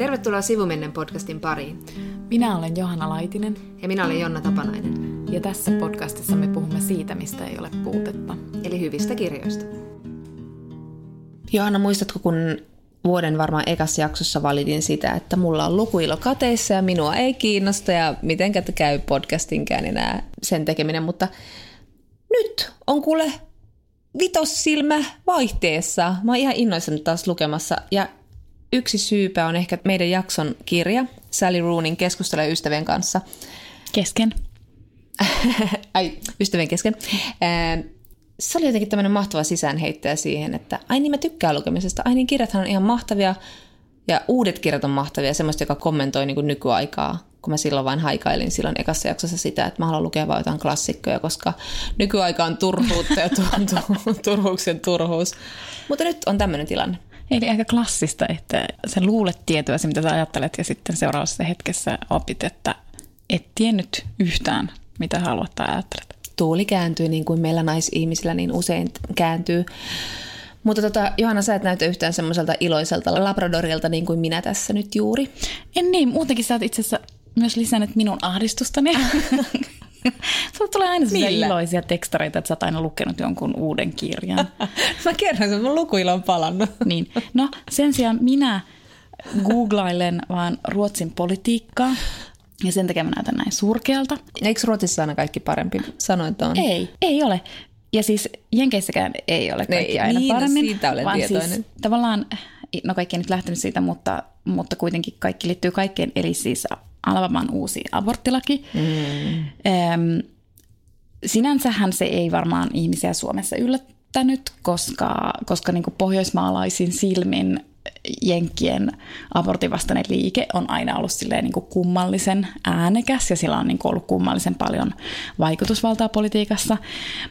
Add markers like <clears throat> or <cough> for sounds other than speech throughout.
Tervetuloa Sivumennen podcastin pariin. Minä olen Johanna Laitinen. Ja minä olen Jonna Tapanainen. Ja tässä podcastissa me puhumme siitä, mistä ei ole puutetta. Eli hyvistä kirjoista. Johanna, muistatko, kun vuoden varmaan ekassa jaksossa validin sitä, että mulla on lukuilo kateissa ja minua ei kiinnosta ja miten käy podcastinkään enää sen tekeminen, mutta nyt on kuule vitossilmä vaihteessa. Mä oon ihan innoissani taas lukemassa ja yksi syypä on ehkä meidän jakson kirja, Sally Roonin Keskustele ystävien kanssa. Kesken. <laughs> Ai, ystävien kesken. Se oli jotenkin tämmöinen mahtava sisäänheittäjä siihen, että ai niin mä tykkään lukemisesta, ai niin kirjathan on ihan mahtavia ja uudet kirjat on mahtavia, semmoista, joka kommentoi niin nykyaikaa, kun mä silloin vain haikailin silloin ekassa jaksossa sitä, että mä haluan lukea vain jotain klassikkoja, koska nykyaika on turhuutta ja <laughs> turhuuksien turhuus. Mutta nyt on tämmöinen tilanne. Eli aika klassista, että sä luulet tietoa se, mitä sä ajattelet, ja sitten seuraavassa hetkessä opit, että et tiennyt yhtään, mitä haluat tai ajattelet. Tuuli kääntyy niin kuin meillä naisihmisillä niin usein kääntyy. Mutta tota, Johanna, sä et näytä yhtään semmoiselta iloiselta labradorilta niin kuin minä tässä nyt juuri. En niin, muutenkin sä oot itse asiassa myös lisännyt minun ahdistustani. <laughs> <laughs> Sulla tulee aina sellaisia iloisia tekstareita, että sä oot aina lukenut jonkun uuden kirjan. <laughs> Mä kerron, että mun lukuilo on palannut. <laughs> niin. No sen sijaan minä googlailen vaan Ruotsin politiikkaa. Ja sen takia mä näytän näin surkealta. Eikö Ruotsissa aina kaikki parempi? Sanoin, että on. Ei, ei ole. Ja siis Jenkeissäkään ei ole kaikki ei, aina niin, no paremmin. siitä olen vaan tietoinen. Siis, tavallaan, no kaikki ei nyt lähtenyt siitä, mutta, mutta kuitenkin kaikki liittyy kaikkeen. Eli siis Albaman uusi aborttilaki. Mm. Öm, sinänsähän se ei varmaan ihmisiä Suomessa yllättänyt, koska, koska niin pohjoismaalaisin silmin Jenkkien abortivastainen liike on aina ollut silleen niin kummallisen äänekäs ja sillä on niin ollut kummallisen paljon vaikutusvaltaa politiikassa.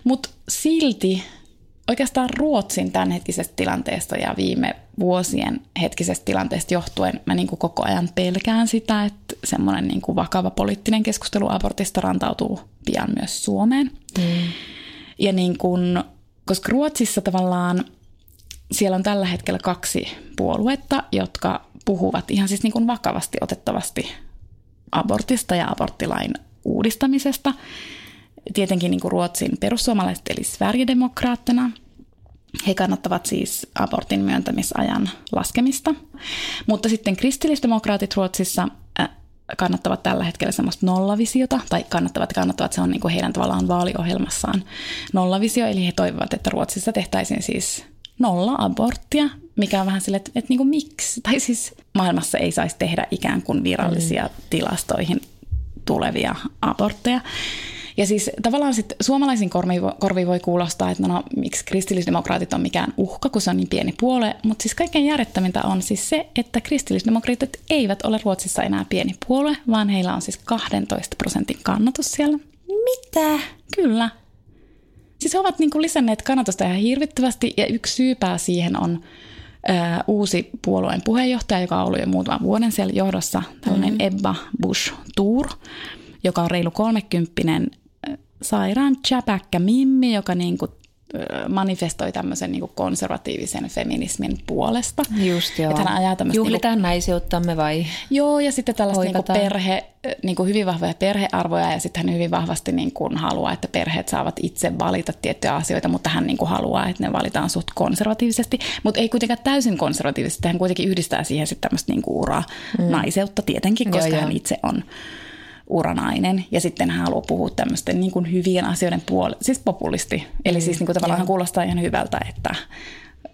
Mutta silti oikeastaan Ruotsin tämänhetkisestä tilanteesta ja viime vuosien hetkisestä tilanteesta johtuen mä niin kuin koko ajan pelkään sitä, että semmoinen niin kuin vakava poliittinen keskustelu abortista rantautuu pian myös Suomeen. Mm. Ja niin kuin, koska Ruotsissa tavallaan siellä on tällä hetkellä kaksi puoluetta, jotka puhuvat ihan siis niin kuin vakavasti otettavasti abortista ja aborttilain uudistamisesta. Tietenkin niin kuin Ruotsin perussuomalaiset eli Sverigedemokraattina. He kannattavat siis abortin myöntämisajan laskemista. Mutta sitten kristillisdemokraatit Ruotsissa äh, kannattavat tällä hetkellä semmoista nollavisiota, tai kannattavat, kannattavat, se on niin kuin heidän tavallaan vaaliohjelmassaan nollavisio, eli he toivovat, että Ruotsissa tehtäisiin siis nolla aborttia, mikä on vähän sille, että, että niin kuin miksi, tai siis maailmassa ei saisi tehdä ikään kuin virallisia mm. tilastoihin tulevia abortteja. Ja siis tavallaan sitten suomalaisin korvi, korvi voi kuulostaa, että no, no miksi kristillisdemokraatit on mikään uhka, kun se on niin pieni puolue, mutta siis kaikkein järjettävintä on siis se, että kristillisdemokraatit eivät ole Ruotsissa enää pieni puolue, vaan heillä on siis 12 prosentin kannatus siellä. Mitä? Kyllä. Siis he ovat niin kuin lisänneet kannatusta ihan hirvittävästi ja yksi syypää siihen on ää, uusi puolueen puheenjohtaja, joka on ollut jo muutaman vuoden siellä johdossa, tällainen mm-hmm. Ebba Bush Tour, joka on reilu kolmekymppinen sairaan chäpäkkä mimmi, joka niin kuin manifestoi tämmöisen niin konservatiivisen feminismin puolesta. Just joo. Että hän ajaa Juhlitaan niin kuin, naiseuttamme vai Joo, ja sitten tällaista niin kuin perhe, niin kuin hyvin vahvoja perhearvoja, ja sitten hän hyvin vahvasti niin kuin haluaa, että perheet saavat itse valita tiettyjä asioita, mutta hän niin kuin haluaa, että ne valitaan suht konservatiivisesti, mutta ei kuitenkaan täysin konservatiivisesti. Hän kuitenkin yhdistää siihen sitten tämmöistä niin kuin uraa mm. naiseutta tietenkin, koska joo, hän joo. itse on uranainen ja sitten hän haluaa puhua tämmöisten niin kuin hyvien asioiden puolesta, siis populisti. Eli mm, siis niin kuin tavallaan hän kuulostaa ihan hyvältä, että,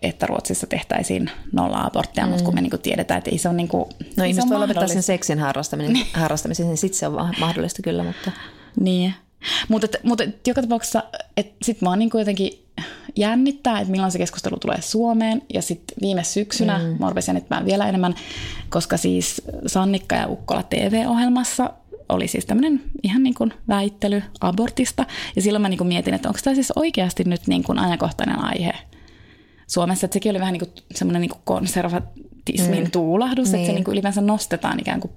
että Ruotsissa tehtäisiin nolla aborttia, mm. mutta kun me niin kuin tiedetään, että ei se ole niin kuin, No ihmiset voi lopettaa sen seksin harrastamisen, niin. harrastamisen niin sitten se on mahdollista kyllä, mutta... Niin, mutta, mutta joka tapauksessa, sitten mä niin kuin jotenkin jännittää, että milloin se keskustelu tulee Suomeen. Ja sitten viime syksynä mm. mä rupesin vielä enemmän, koska siis Sannikka ja Ukkola TV-ohjelmassa oli siis tämmöinen ihan niin kuin väittely abortista. Ja silloin mä niin kuin mietin, että onko tämä siis oikeasti nyt niin kuin ajankohtainen aihe Suomessa. Että sekin oli vähän niin kuin semmoinen niin kuin konservatismin mm. tuulahdus, niin. että se niin. kuin ylipäänsä nostetaan ikään kuin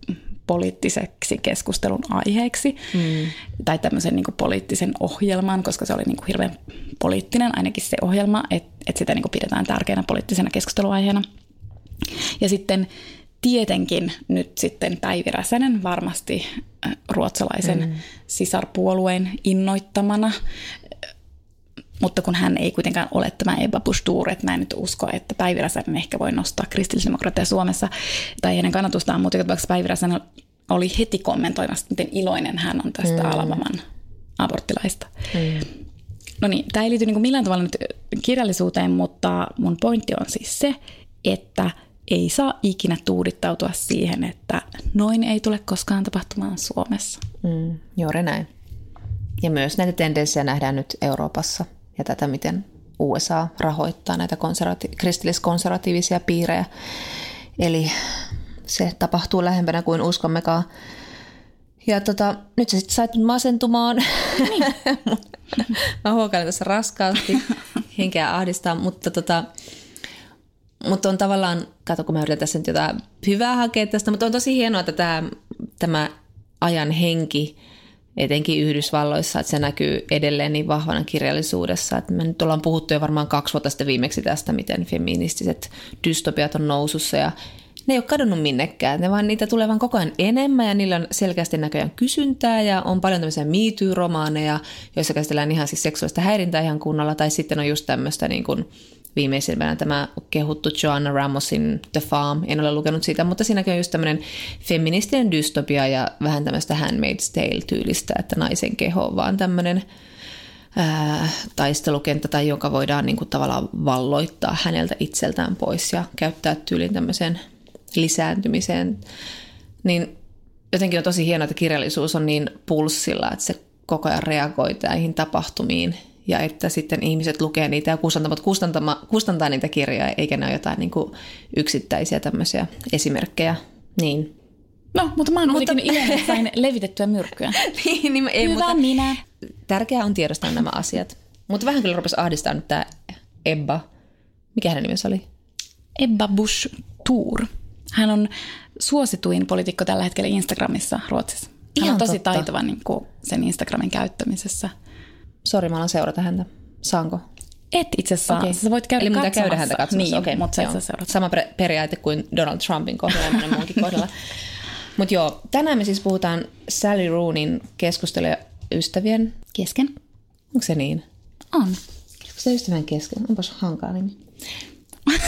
poliittiseksi keskustelun aiheeksi. Mm. Tai tämmöisen niin kuin poliittisen ohjelman, koska se oli niin kuin hirveän poliittinen ainakin se ohjelma, että, että sitä niin kuin pidetään tärkeänä poliittisena keskusteluaiheena. Ja sitten tietenkin nyt sitten Päivi Räsänen varmasti ruotsalaisen mm. sisarpuolueen innoittamana, mutta kun hän ei kuitenkaan ole tämä Ebba Busch että mä en nyt usko, että Päivi Räsänen ehkä voi nostaa kristillisdemokratia Suomessa tai hänen kannatustaan, mutta joka Päivi Räsänen oli heti kommentoimassa, miten iloinen hän on tästä mm. Alamaman aborttilaista. Mm. No niin, tämä ei liity niin millään tavalla nyt kirjallisuuteen, mutta mun pointti on siis se, että ei saa ikinä tuudittautua siihen, että noin ei tule koskaan tapahtumaan Suomessa. Mm, juuri näin. Ja myös näitä tendenssejä nähdään nyt Euroopassa ja tätä, miten USA rahoittaa näitä konservati- kristilliskonservatiivisia piirejä. Eli se tapahtuu lähempänä kuin uskommekaan. Ja tota, nyt sä sitten sait masentumaan. Niin. <laughs> Mä huokailen tässä raskaasti, henkeä ahdistaa, mutta tota, mutta on tavallaan, kato kun mä yritän tässä nyt jotain hyvää hakea tästä, mutta on tosi hienoa, että tämä, tämä ajan henki, etenkin Yhdysvalloissa, että se näkyy edelleen niin vahvana kirjallisuudessa. Että me nyt ollaan puhuttu jo varmaan kaksi vuotta sitten viimeksi tästä, miten feministiset dystopiat on nousussa ja ne ei ole kadonnut minnekään, ne vaan niitä tulee vaan koko ajan enemmän ja niillä on selkeästi näköjään kysyntää ja on paljon tämmöisiä MeToo-romaaneja, joissa käsitellään ihan siis seksuaalista häirintää ihan kunnolla tai sitten on just tämmöistä niin kuin viimeisimpänä tämä kehuttu Joanna Ramosin The Farm, en ole lukenut sitä, mutta siinäkin on just tämmöinen feministinen dystopia ja vähän tämmöistä Handmaid's Tale-tyylistä, että naisen keho on vaan tämmöinen ää, taistelukenttä tai jonka voidaan niin kuin tavallaan valloittaa häneltä itseltään pois ja käyttää tyylin tämmöiseen lisääntymiseen, niin jotenkin on tosi hienoa, että kirjallisuus on niin pulssilla, että se koko ajan reagoi näihin tapahtumiin ja että sitten ihmiset lukee niitä ja kustantavat kustantama, kustantaa niitä kirjoja, eikä ne ole jotain niin kuin yksittäisiä tämmöisiä esimerkkejä. Niin. No, mutta mä oon mutta... kuitenkin sain levitettyä myrkkyä. <laughs> niin, niin, ei, Hyvä mutta minä. Tärkeää on tiedostaa nämä asiat. Mutta vähän kyllä rupesi ahdistaa nyt tämä Ebba. Mikä hänen nimensä oli? Ebba Busch Thur. Hän on suosituin poliitikko tällä hetkellä Instagramissa Ruotsissa. Hän Ihan on tosi totta. taitava niin kuin sen Instagramin käyttämisessä. Sori, mä alan seurata häntä. Saanko? Et itse asiassa okay. Sä voit käydä Eli mitä käydä häntä katsomassa. Niin, okay, mutta sä seurata. Sama periaate kuin Donald Trumpin kohdalla ja muunkin kohdalla. <laughs> Mutta joo, tänään me siis puhutaan Sally Roonin keskusteluja ystävien kesken. Onko se niin? On. Se ystävien kesken? Onpas hankaa nimi. <laughs>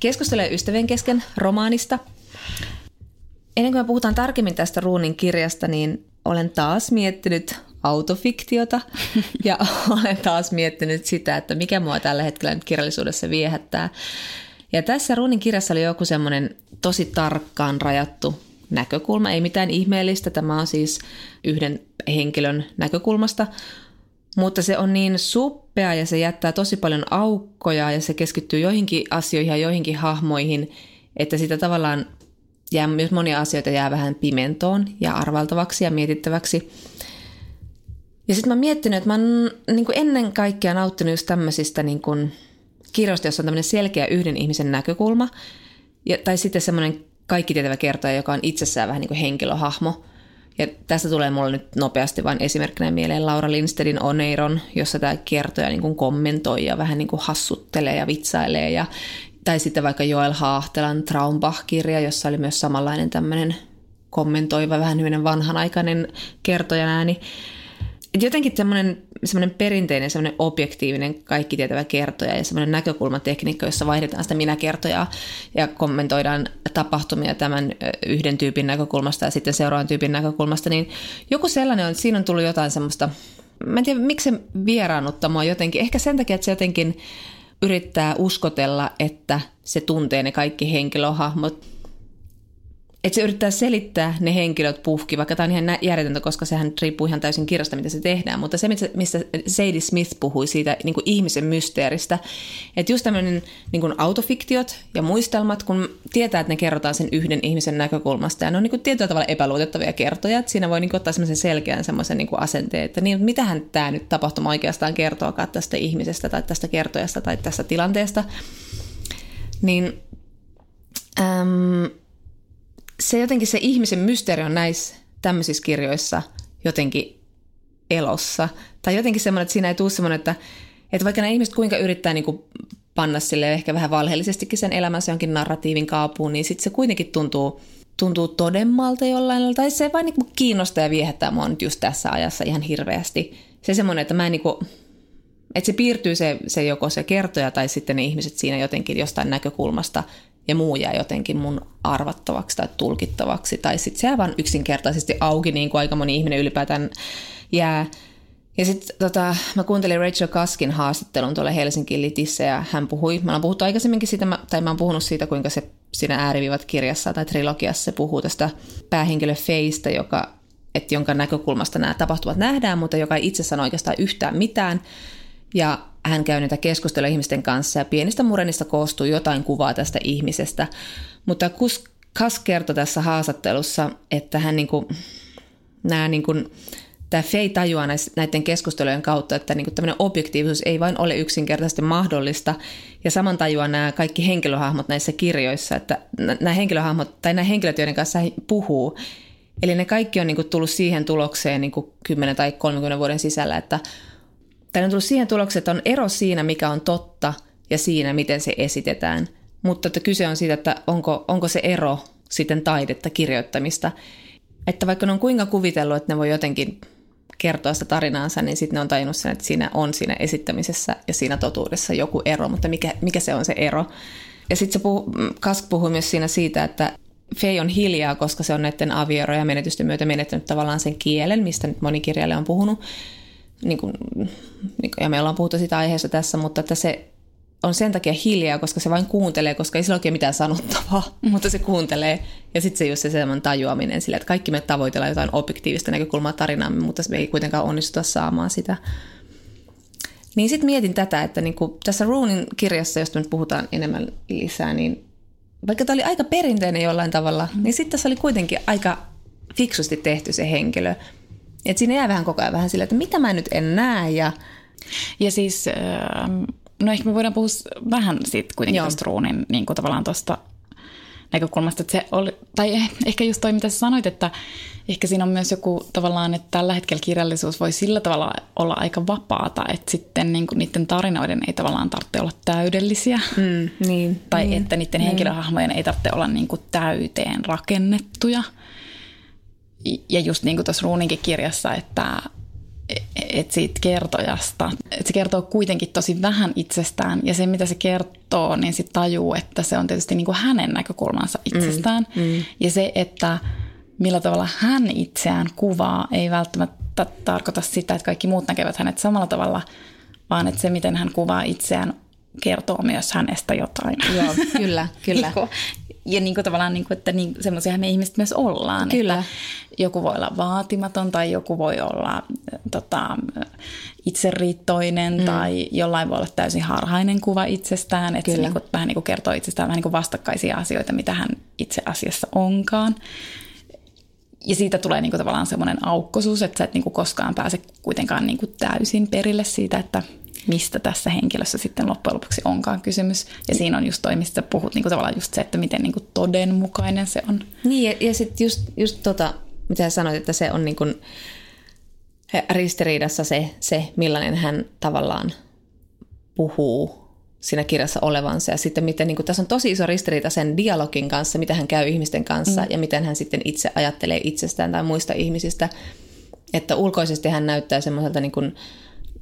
keskusteluja ystävien kesken romaanista. Ennen kuin me puhutaan tarkemmin tästä Roonin kirjasta, niin olen taas miettinyt autofiktiota ja <laughs> olen taas miettinyt sitä, että mikä mua tällä hetkellä nyt kirjallisuudessa viehättää. Ja tässä Ruunin kirjassa oli joku semmoinen tosi tarkkaan rajattu näkökulma, ei mitään ihmeellistä, tämä on siis yhden henkilön näkökulmasta, mutta se on niin suppea ja se jättää tosi paljon aukkoja ja se keskittyy joihinkin asioihin ja joihinkin hahmoihin, että sitä tavallaan jää myös monia asioita jää vähän pimentoon ja arvaltavaksi ja mietittäväksi. Ja sitten mä miettinyt, että mä oon niin ennen kaikkea nauttinut just tämmöisistä niin kuin kirjoista, jossa on tämmöinen selkeä yhden ihmisen näkökulma, ja, tai sitten semmoinen kaikki tietävä kertoja, joka on itsessään vähän niin kuin henkilöhahmo. Ja tästä tulee mulle nyt nopeasti vain esimerkkinä mieleen Laura Lindstedin Oneiron, jossa tämä kertoja niin kuin kommentoi ja vähän niin kuin hassuttelee ja vitsailee ja tai sitten vaikka Joel Haahtelan Traumbach-kirja, jossa oli myös samanlainen tämmöinen kommentoiva, vähän hyvin vanhanaikainen kertojan ääni. Et jotenkin semmoinen, semmoinen perinteinen, semmoinen objektiivinen, kaikki tietävä kertoja ja semmoinen näkökulmatekniikka, jossa vaihdetaan sitä minä-kertojaa ja kommentoidaan tapahtumia tämän yhden tyypin näkökulmasta ja sitten seuraavan tyypin näkökulmasta, niin joku sellainen on, että siinä on tullut jotain semmoista, mä en tiedä miksi se vieraannuttaa mua jotenkin, ehkä sen takia, että se jotenkin yrittää uskotella, että se tuntee ne kaikki henkilöhahmot että se yrittää selittää ne henkilöt puhki, vaikka tämä on ihan järjetöntä, koska sehän riippuu ihan täysin kirjasta, mitä se tehdään. Mutta se, mistä Sadie Smith puhui siitä niin kuin ihmisen mysteeristä, että just tämmöinen niin kuin autofiktiot ja muistelmat, kun tietää, että ne kerrotaan sen yhden ihmisen näkökulmasta, ja ne on niin kuin tietyllä tavalla epäluotettavia kertoja, että siinä voi niin kuin ottaa semmoisen selkeän semmoisen niin kuin asenteen, että niin, mitähän tämä nyt tapahtuma oikeastaan kertookaan tästä ihmisestä tai tästä kertojasta tai tästä tilanteesta. Niin... Äm, se jotenkin se ihmisen mysteeri on näissä tämmöisissä kirjoissa jotenkin elossa. Tai jotenkin semmoinen, että siinä ei tule semmoinen, että, että vaikka nämä ihmiset kuinka yrittää niin kuin panna sille ehkä vähän valheellisestikin sen elämänsä jonkin narratiivin kaapuun, niin sitten se kuitenkin tuntuu, tuntuu todemmalta jollain lailla, tai se vain niin kiinnostaa ja viehättää mua nyt just tässä ajassa ihan hirveästi. Se semmoinen, että mä en niin kuin, että se piirtyy se, se joko se kertoja tai sitten ne ihmiset siinä jotenkin jostain näkökulmasta ja muu jää jotenkin mun arvattavaksi tai tulkittavaksi. Tai sitten se jää vaan yksinkertaisesti auki, niin kuin aika moni ihminen ylipäätään jää. Ja sitten tota, mä kuuntelin Rachel Kaskin haastattelun tuolla Helsinki Litissä ja hän puhui, mä oon puhuttu aikaisemminkin siitä, tai mä oon puhunut siitä, kuinka se siinä ääriviivat kirjassa tai trilogiassa se puhuu tästä päähenkilö Feistä, joka, että jonka näkökulmasta nämä tapahtumat nähdään, mutta joka ei itse sano oikeastaan yhtään mitään. Ja hän käy niitä keskustelua ihmisten kanssa ja pienistä murenista koostuu jotain kuvaa tästä ihmisestä. Mutta Kas kertoi tässä haastattelussa, että hän niin kuin, nämä niin kuin, tämä Fei tajuaa näiden keskustelujen kautta, että niin tämmöinen objektiivisuus ei vain ole yksinkertaisesti mahdollista. Ja saman tajuaa nämä kaikki henkilöhahmot näissä kirjoissa, että nämä henkilöhahmot tai nämä henkilöt, joiden kanssa he puhuu, eli ne kaikki on niin kuin tullut siihen tulokseen niin kuin 10 tai 30 vuoden sisällä, että tai on tullut siihen tulokseen, että on ero siinä, mikä on totta ja siinä, miten se esitetään. Mutta että kyse on siitä, että onko, onko se ero sitten taidetta, kirjoittamista. Että vaikka ne on kuinka kuvitellut, että ne voi jotenkin kertoa sitä tarinaansa, niin sitten ne on tajunnut sen, että siinä on siinä esittämisessä ja siinä totuudessa joku ero, mutta mikä, mikä se on se ero. Ja sitten puhu, Kask puhui myös siinä siitä, että Fei on hiljaa, koska se on näiden avioero- ja menetysten myötä menettänyt tavallaan sen kielen, mistä nyt moni kirjailija on puhunut. Niin kuin, niin kuin, ja me ollaan puhuttu sitä aiheesta tässä, mutta että se on sen takia hiljaa, koska se vain kuuntelee, koska ei sillä oikein mitään sanottavaa, mutta se kuuntelee. Ja sitten se just se semmoinen tajuaminen sille, että kaikki me tavoitellaan jotain objektiivista näkökulmaa tarinaamme, mutta me ei kuitenkaan onnistuta saamaan sitä. Niin sitten mietin tätä, että niinku tässä Roonin kirjassa, josta nyt puhutaan enemmän lisää, niin vaikka tämä oli aika perinteinen jollain tavalla, niin sitten tässä oli kuitenkin aika fiksusti tehty se henkilö. Et siinä jää vähän koko ajan vähän silleen, että mitä mä nyt en näe. Ja, ja siis... No ehkä me voidaan puhua vähän siitä kuitenkin tuosta ruunin niin kuin tavallaan tuosta näkökulmasta, että se oli, tai eh, ehkä just toi, mitä sä sanoit, että ehkä siinä on myös joku tavallaan, että tällä hetkellä kirjallisuus voi sillä tavalla olla aika vapaata, että sitten niin kuin niiden tarinoiden ei tavallaan tarvitse olla täydellisiä. Mm, niin, tai niin, että niiden niin. henkilöhahmojen ei tarvitse olla niin kuin täyteen rakennettuja. Ja just niin kuin tuossa Ruuninkin kirjassa, että et siitä kertojasta. Et se kertoo kuitenkin tosi vähän itsestään ja se mitä se kertoo, niin sitten tajuu, että se on tietysti niinku hänen näkökulmansa itsestään. Mm, mm. Ja se, että millä tavalla hän itseään kuvaa, ei välttämättä tarkoita sitä, että kaikki muut näkevät hänet samalla tavalla, vaan että se, miten hän kuvaa itseään, kertoo myös hänestä jotain. Joo, kyllä, kyllä. <laughs> ja niin kuin tavallaan, niin kuin, että niin, semmoisia me ihmiset myös ollaan. Kyllä. Että joku voi olla vaatimaton tai joku voi olla tota, itseriittoinen mm. tai jollain voi olla täysin harhainen kuva itsestään. Että Kyllä. se niin kuin, vähän niin kuin kertoo itsestään vähän niin kuin vastakkaisia asioita, mitä hän itse asiassa onkaan. Ja siitä tulee niin kuin tavallaan semmoinen aukkosuus, että sä et niin kuin koskaan pääse kuitenkaan niin kuin täysin perille siitä, että mistä tässä henkilössä sitten loppujen lopuksi onkaan kysymys. Ja siinä on just toi, mistä puhut, niin kuin tavallaan just se, että miten niin kuin todenmukainen se on. Niin, ja, ja sitten just, just tota, mitä sanoit, että se on niin kuin ristiriidassa se, se, millainen hän tavallaan puhuu siinä kirjassa olevansa. Ja sitten miten, niin kuin, tässä on tosi iso ristiriita sen dialogin kanssa, mitä hän käy ihmisten kanssa mm. ja miten hän sitten itse ajattelee itsestään tai muista ihmisistä. Että ulkoisesti hän näyttää semmoiselta niin kuin,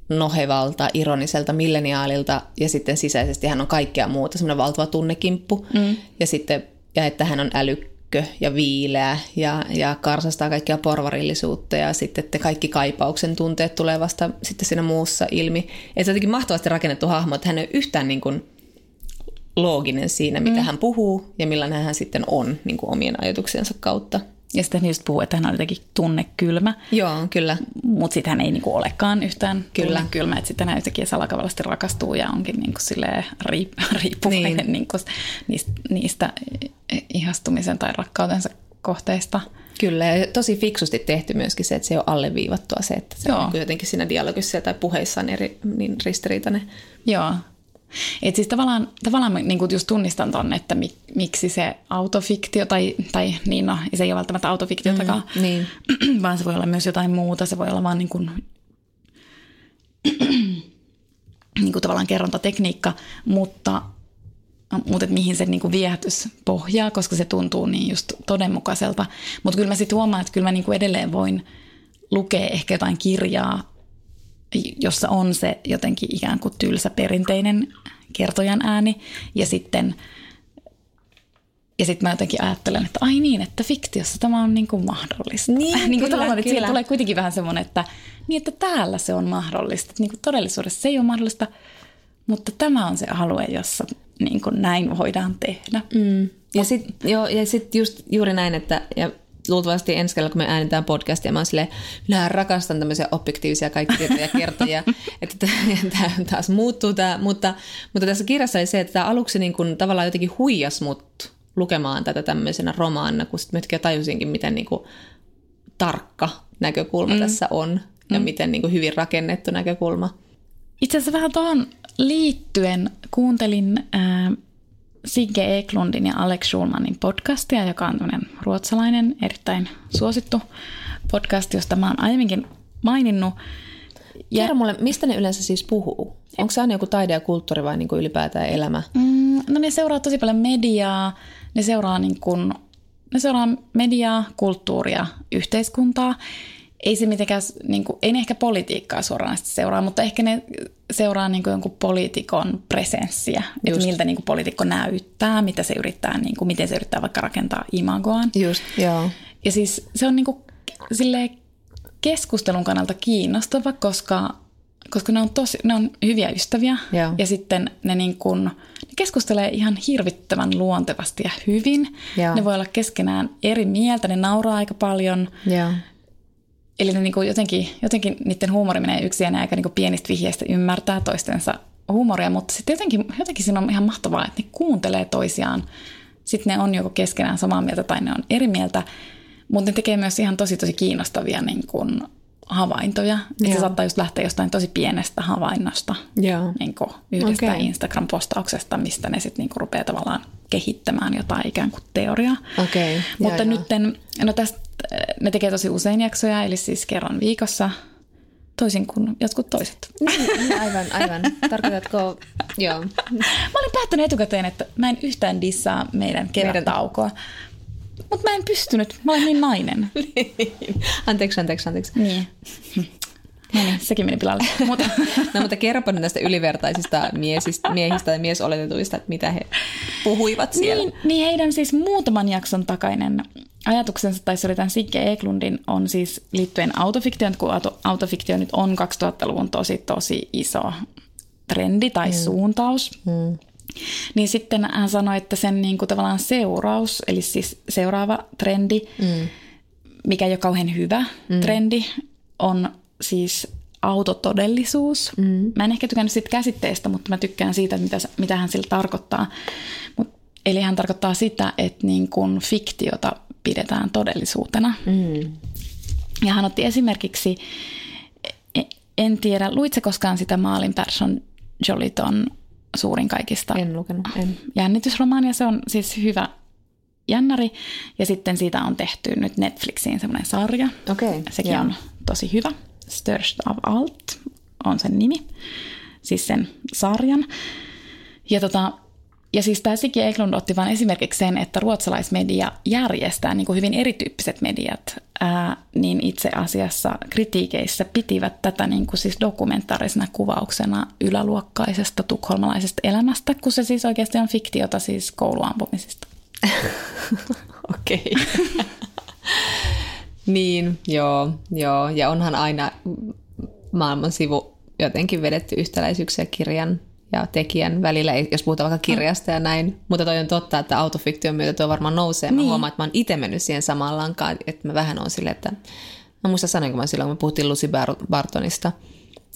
nohevalta, ironiselta milleniaalilta ja sitten sisäisesti hän on kaikkea muuta, semmoinen valtava tunnekimppu. Mm. Ja sitten, ja että hän on älykkö ja viileä ja, ja karsastaa kaikkia porvarillisuutta ja sitten että kaikki kaipauksen tunteet tulee vasta sitten siinä muussa ilmi. Että se on jotenkin mahtavasti rakennettu hahmo, että hän ei ole yhtään niin kuin looginen siinä, mitä mm. hän puhuu ja millainen hän sitten on niin kuin omien ajatuksiensa kautta. Ja sitten hän just puhuu, että hän on jotenkin tunnekylmä. Joo, kyllä. Mutta sitten hän ei niinku olekaan yhtään kyllä. tunnekylmä, että sitten hän yhtäkkiä salakavallasti rakastuu ja onkin niinku riip- <laughs> riippuvainen niin. niinku niistä, niistä ihastumisen tai rakkautensa kohteista. Kyllä, ja tosi fiksusti tehty myöskin se, että se ei ole alleviivattua se, että se Joo. on jotenkin siinä dialogissa tai puheissaan eri, niin ristiriitainen. Joo, et siis tavallaan, tavallaan mä niin just tunnistan ton, että mik, miksi se autofiktio, tai, tai niin no, se ei ole välttämättä autofiktiotakaan, mm, niin. <clears throat> vaan se voi olla myös jotain muuta, se voi olla vaan niin kuin, <clears throat> niin kuin tavallaan kerrontatekniikka, mutta, mutta mihin se niin kuin viehätys pohjaa, koska se tuntuu niin just todenmukaiselta. Mutta kyllä mä sitten huomaan, että kyllä mä niin kuin edelleen voin lukea ehkä jotain kirjaa, jossa on se jotenkin ikään kuin tylsä perinteinen kertojan ääni ja sitten ja sitten mä jotenkin ajattelen, että ai niin, että fiktiossa tämä on niin kuin mahdollista. Niin, <laughs> niin kuin kyllä, että kyllä. siitä tulee kuitenkin vähän semmoinen, että, niin, että täällä se on mahdollista. Että niin kuin todellisuudessa se ei ole mahdollista, mutta tämä on se alue, jossa niin kuin näin voidaan tehdä. Mm. Ja sitten ja sit just juuri näin, että ja luultavasti ensi kerralla, kun me äänitään podcastia, mä oon silleen, minä rakastan tämmöisiä objektiivisia kaikkia kertoja, <laughs> että tämä taas muuttuu tämä, mutta, mutta tässä kirjassa oli se, että tämä aluksi niin kuin tavallaan jotenkin huijas mut lukemaan tätä tämmöisenä romaanina, kun sitten mä tajusinkin, miten niin kuin tarkka näkökulma mm. tässä on ja mm. miten niin kuin hyvin rakennettu näkökulma. Itse asiassa vähän tuohon liittyen kuuntelin äh, Sigge Eklundin ja Alex Schulmanin podcastia, joka on ruotsalainen, erittäin suosittu podcast, josta mä oon aiemminkin maininnut. Ja... Kerro mulle, mistä ne yleensä siis puhuu? Onko se aina joku taide ja kulttuuri vai niin kuin ylipäätään elämä? Mm, no ne seuraa tosi paljon mediaa, ne seuraa, niin kuin, ne seuraa mediaa, kulttuuria, yhteiskuntaa. Ei se mitenkään, niin kuin, ei ne ehkä politiikkaa suoranaisesti seuraa, mutta ehkä ne seuraa niin kuin jonkun poliitikon presenssiä, Just. että miltä niin kuin poliitikko näyttää, mitä se yrittää, niin kuin, miten se yrittää vaikka rakentaa imagoaan. Just, joo. Ja siis se on niin kuin, keskustelun kannalta kiinnostava, koska, koska ne, on tosi, ne on hyviä ystäviä Joo. ja sitten ne, niin kuin, ne keskustelee ihan hirvittävän luontevasti ja hyvin. Joo. Ne voi olla keskenään eri mieltä, ne nauraa aika paljon. Joo. Eli ne niin kuin jotenkin, jotenkin niiden huumori menee yksi ja aika niin kuin pienistä vihjeistä ymmärtää toistensa huumoria, mutta sitten jotenkin, jotenkin siinä on ihan mahtavaa, että ne kuuntelee toisiaan. Sitten ne on joko keskenään samaa mieltä tai ne on eri mieltä, mutta ne tekee myös ihan tosi tosi kiinnostavia niin kuin havaintoja. Että se saattaa just lähteä jostain tosi pienestä havainnosta, Joo. niin kuin yhdestä Okei. Instagram-postauksesta, mistä ne sitten niin rupeaa tavallaan kehittämään jotain ikään kuin teoriaa. Okei, Mutta joo, nyt no tästä, ne tekee tosi usein jaksoja, eli siis kerran viikossa, toisin kuin jotkut toiset. Niin, aivan, aivan. Tarkoitatko, joo. Mä olin päättänyt etukäteen, että mä en yhtään dissaa meidän kevättaukoa. Mutta mä en pystynyt, mä olen niin nainen. <laughs> anteeksi, anteeksi, anteeksi. Niin. No niin, <laughs> sekin meni pilalle. <laughs> Mutta, No mutta kerropa nyt näistä ylivertaisista miesistä, miehistä ja miesoletetuista, että mitä he puhuivat siellä. niin, niin heidän siis muutaman jakson takainen ajatuksensa, tai se oli tämän Sigge Eklundin, on siis liittyen autofiktioon, kun auto, autofiktio nyt on 2000-luvun tosi tosi iso trendi tai mm. suuntaus. Mm. Niin sitten hän sanoi, että sen niin kuin tavallaan seuraus, eli siis seuraava trendi, mm. mikä ei ole kauhean hyvä mm. trendi, on siis autotodellisuus. Mm. Mä en ehkä tykännyt siitä käsitteestä, mutta mä tykkään siitä, mitä, mitä hän sillä tarkoittaa. Mut, eli hän tarkoittaa sitä, että niin kun fiktiota pidetään todellisuutena. Mm. Ja hän otti esimerkiksi, e, en tiedä, luitse koskaan sitä Maalin Persson Joliton suurin kaikista En lukenut, en. jännitysromaania. Se on siis hyvä jännäri. Ja sitten siitä on tehty nyt Netflixiin semmoinen sarja. Okei, Sekin joo. on tosi hyvä. Störst of Alt on sen nimi. Siis sen sarjan. Ja, tota, ja siis tämä Siki Eklund otti vain esimerkiksi sen, että ruotsalaismedia järjestää niin kuin hyvin erityyppiset mediat, ää, niin itse asiassa kritiikeissä pitivät tätä niin kuin siis dokumentaarisena kuvauksena yläluokkaisesta tukholmalaisesta elämästä, kun se siis oikeasti on fiktiota siis kouluampumisista. <laughs> Okei. <laughs> niin, joo, joo. Ja onhan aina maailman sivu jotenkin vedetty yhtäläisyyksiä kirjan ja tekijän välillä, jos puhutaan vaikka kirjasta ja näin. Mutta toi on totta, että autofiktion myötä tuo varmaan nousee. Mä Niin. huomaan, että mä oon itse mennyt siihen samaan lankaan, että mä vähän on silleen, että mä muista sanoinko mä silloin, kun me puhuttiin Lucy Bar- Bartonista,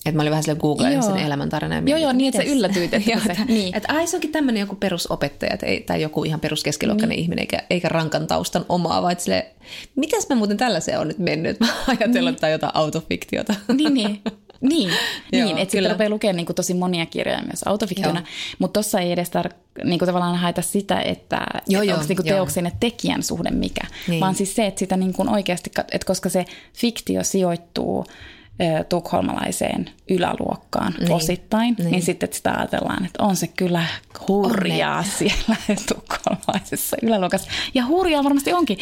että mä olin vähän silleen googlailin sen elämäntarina. ja Joo, joo, niin, että sä yllätyit, että <laughs> Joo, se- niin. että ai se onkin tämmöinen joku perusopettaja ei, tai joku ihan peruskeskiluokkainen niin. ihminen, eikä, eikä rankan taustan omaa, vaan silleen, mitäs mä muuten tällaiseen on nyt mennyt? <laughs> Mä ajatellut, niin. että tämä jotain autofiktiota. Niin, niin. Niin, <laughs> Joo, niin että sitten rupeaa lukemaan niin tosi monia kirjoja myös autofiktiona, mutta tuossa ei edes tar- niin tavallaan haeta sitä, että Joo, et onko niin teoksen ja tekijän suhde mikä, Niin. vaan siis se, että sitä niin oikeasti, että koska se fiktio sijoittuu tukholmalaiseen yläluokkaan niin. osittain, niin. niin sitten sitä ajatellaan, että on se kyllä hurjaa Onne. siellä <laughs> tukholmalaisessa yläluokassa. Ja hurjaa varmasti onkin,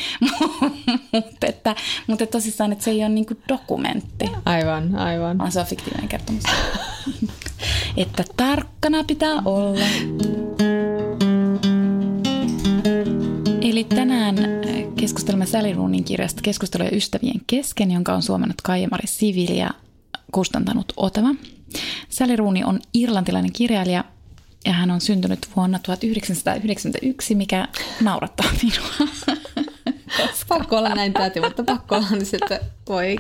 <laughs> mutta, että, mutta että tosissaan, että se ei ole niin dokumentti. Aivan, aivan. Vaan se on fiktiivinen kertomus. <laughs> että tarkkana pitää olla. Eli tänään keskustelemme Sally Roonin kirjasta Keskusteluja ystävien kesken, jonka on suomennut Kaijamari Sivili ja kustantanut Otava. Sally Rooney on irlantilainen kirjailija ja hän on syntynyt vuonna 1991, mikä naurattaa minua. <laughs> Pakko olla näin täti, mutta pakko olla niin että voi.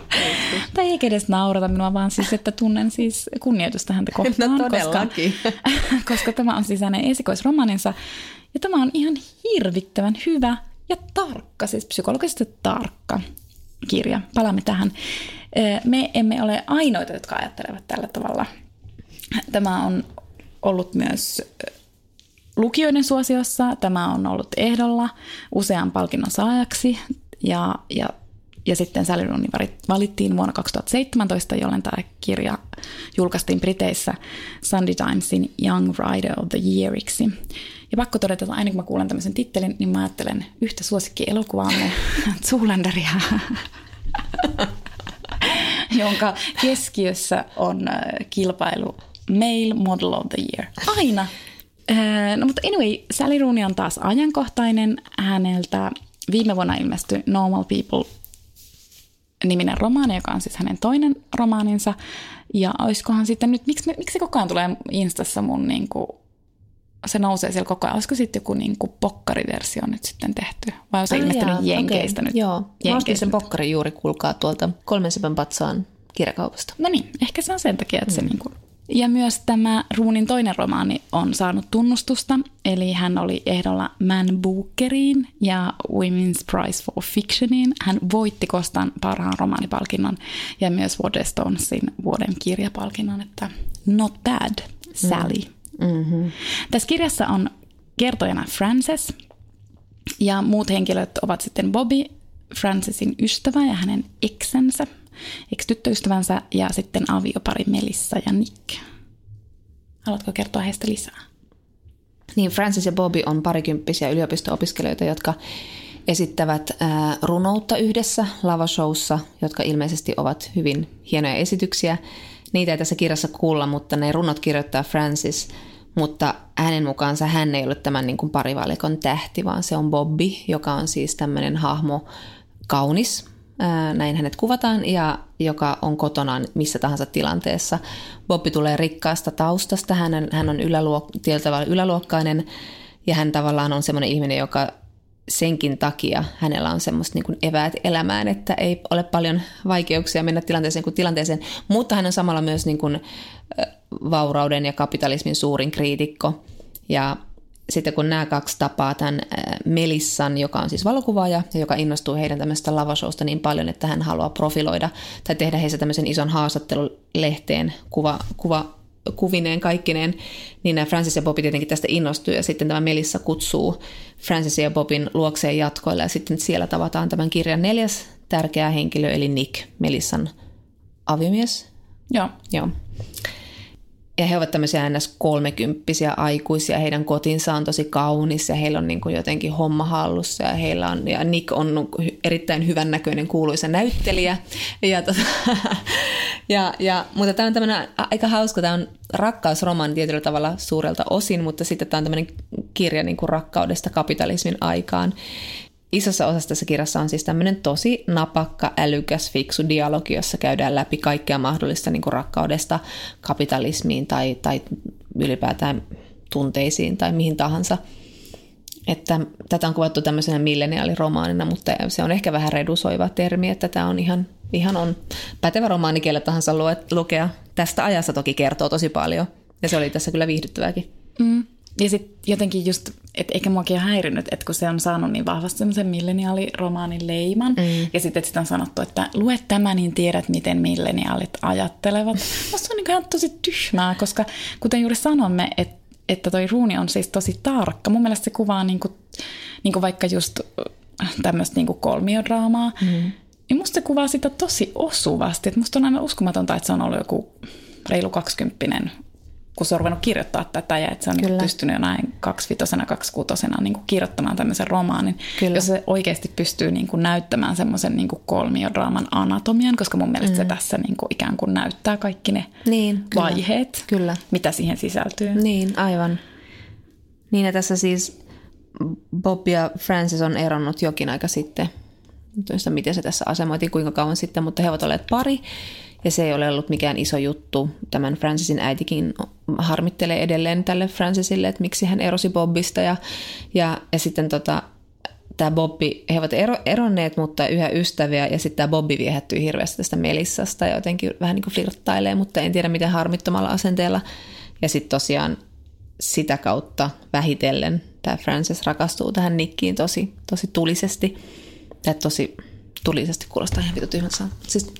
Tai ei edes naurata minua, vaan siis, että tunnen siis kunnioitusta häntä kohtaan. No todellakin. Koska, <laughs> koska tämä on siis hänen esikoisromaninsa. Ja tämä on ihan hirvittävän hyvä ja tarkka, siis psykologisesti tarkka kirja. Palaamme tähän. Me emme ole ainoita, jotka ajattelevat tällä tavalla. Tämä on ollut myös lukijoiden suosiossa. Tämä on ollut ehdolla usean palkinnon saajaksi ja, ja, ja sitten Rooney valittiin vuonna 2017, jolloin tämä kirja julkaistiin Briteissä Sunday Timesin Young Writer of the Yeariksi. Ja pakko todeta, että aina kun mä kuulen tämmöisen tittelin, niin mä ajattelen yhtä suosikki-elokuvaamme, <laughs> Zoolanderia, <laughs> jonka keskiössä on äh, kilpailu Male Model of the Year. Aina. Äh, no mutta anyway, Sally Rooney on taas ajankohtainen. Häneltä viime vuonna ilmestyi Normal People niminen romaani, joka on siis hänen toinen romaaninsa. Ja olisikohan sitten nyt, miksi, miksi koko ajan tulee Instassa mun niin kuin se nousee siellä koko ajan. Olisiko sitten joku niin kuin pokkariversio nyt sitten tehty? Vai on se ah, ilmestynyt jaa, Jenkeistä okay. nyt? Joo, Jenkeistä. sen pokkari juuri kuulkaa tuolta kolmen sepän patsaan kirjakaupasta. No niin, ehkä se on sen takia, että mm. se niin kuin... Ja myös tämä Ruunin toinen romaani on saanut tunnustusta, eli hän oli ehdolla Man Bookeriin ja Women's Prize for Fictioniin. Hän voitti Kostan parhaan romaanipalkinnon ja myös Waterstonesin vuoden kirjapalkinnon, että not bad, Sally. Mm. Mm-hmm. Tässä kirjassa on kertojana Frances ja muut henkilöt ovat sitten Bobby, Francesin ystävä ja hänen eksensä, ex-tyttöystävänsä ja sitten aviopari Melissa ja Nick. Haluatko kertoa heistä lisää? Niin, Francis ja Bobby on parikymppisiä yliopisto-opiskelijoita, jotka esittävät runoutta yhdessä lavashowssa, jotka ilmeisesti ovat hyvin hienoja esityksiä. Niitä ei tässä kirjassa kuulla, mutta ne runot kirjoittaa Francis, mutta hänen mukaansa hän ei ole tämän niin kuin parivalikon tähti, vaan se on Bobby, joka on siis tämmöinen hahmo, kaunis, näin hänet kuvataan, ja joka on kotonaan missä tahansa tilanteessa. Bobby tulee rikkaasta taustasta, hän, hän on yläluok- yläluokkainen, ja hän tavallaan on semmoinen ihminen, joka senkin takia hänellä on semmoista niin kuin eväät elämään, että ei ole paljon vaikeuksia mennä tilanteeseen kuin tilanteeseen, mutta hän on samalla myös niin kuin vaurauden ja kapitalismin suurin kriitikko. Ja sitten kun nämä kaksi tapaa tämän Melissan, joka on siis valokuvaaja ja joka innostuu heidän tämmöistä lavashowsta niin paljon, että hän haluaa profiloida tai tehdä heistä tämmöisen ison haastattelulehteen kuva, kuva kuvineen kaikkineen, niin nämä Francis ja Bobby tietenkin tästä innostuu ja sitten tämä Melissa kutsuu Francis ja Bobin luokseen jatkoille ja sitten siellä tavataan tämän kirjan neljäs tärkeä henkilö eli Nick, Melissan aviomies. Joo. Joo ja he ovat tämmöisiä ns. kolmekymppisiä aikuisia, heidän kotinsa on tosi kaunis ja heillä on niin kuin jotenkin homma hallussa ja heillä on, ja Nick on erittäin hyvän näköinen kuuluisa näyttelijä. Ja, tota, <laughs> ja, ja, mutta tämä on tämmöinen aika hauska, tämä on rakkausromaani tietyllä tavalla suurelta osin, mutta sitten tämä on tämmöinen kirja niin kuin rakkaudesta kapitalismin aikaan isossa osassa tässä kirjassa on siis tämmöinen tosi napakka, älykäs, fiksu dialogi, jossa käydään läpi kaikkea mahdollista niin kuin rakkaudesta kapitalismiin tai, tai ylipäätään tunteisiin tai mihin tahansa. Että tätä on kuvattu tämmöisenä milleniaaliromaanina, mutta se on ehkä vähän redusoiva termi, että tämä on ihan, ihan on pätevä romaani, kelle tahansa lukea. Tästä ajassa toki kertoo tosi paljon, ja se oli tässä kyllä viihdyttävääkin. Mm. Ja sitten jotenkin just, että eikä muakin ole häirinyt, että kun se on saanut niin vahvasti semmoisen milleniaaliromaanin leiman, mm. ja sitten sitä on sanottu, että lue tämä, niin tiedät, miten milleniaalit ajattelevat. <laughs> Musta on niin ihan tosi tyhmää, koska kuten juuri sanomme, että, että toi ruuni on siis tosi tarkka. Mun mielestä se kuvaa niin kuin, niin kuin vaikka just tämmöistä niin kolmiodraamaa, mm. niin musta se kuvaa sitä tosi osuvasti. Että musta on aina uskomatonta, että se on ollut joku reilu kaksikymppinen, kun se on ruvennut kirjoittaa tätä ja että se on niin pystynyt jo näin kaksivitosena, kaksikuutosena niin kirjoittamaan tämmöisen romaanin, Kyllä. jos se oikeasti pystyy niin kuin näyttämään semmoisen niin kolmiodraaman anatomian, koska mun mielestä mm. se tässä niin kuin ikään kuin näyttää kaikki ne niin, kyllä. vaiheet, kyllä. mitä siihen sisältyy. Niin, aivan. Niin ja tässä siis Bob ja Francis on eronnut jokin aika sitten. Nyt miten se tässä asemoitiin, kuinka kauan sitten, mutta he ovat olleet pari. Ja se ei ole ollut mikään iso juttu. Tämän Francisin äitikin harmittelee edelleen tälle Francisille, että miksi hän erosi Bobbista. Ja, ja, ja sitten tota, tämä Bobbi, he ovat ero, eronneet, mutta yhä ystäviä, ja sitten tämä Bobbi viehättyy hirveästi tästä Melissasta ja jotenkin vähän niin kuin flirttailee, mutta en tiedä miten harmittomalla asenteella. Ja sitten tosiaan sitä kautta vähitellen tämä Frances rakastuu tähän Nikkiin tosi, tosi tulisesti. Tai tosi tulisesti kuulostaa ihan vitu tyhmältä. Siis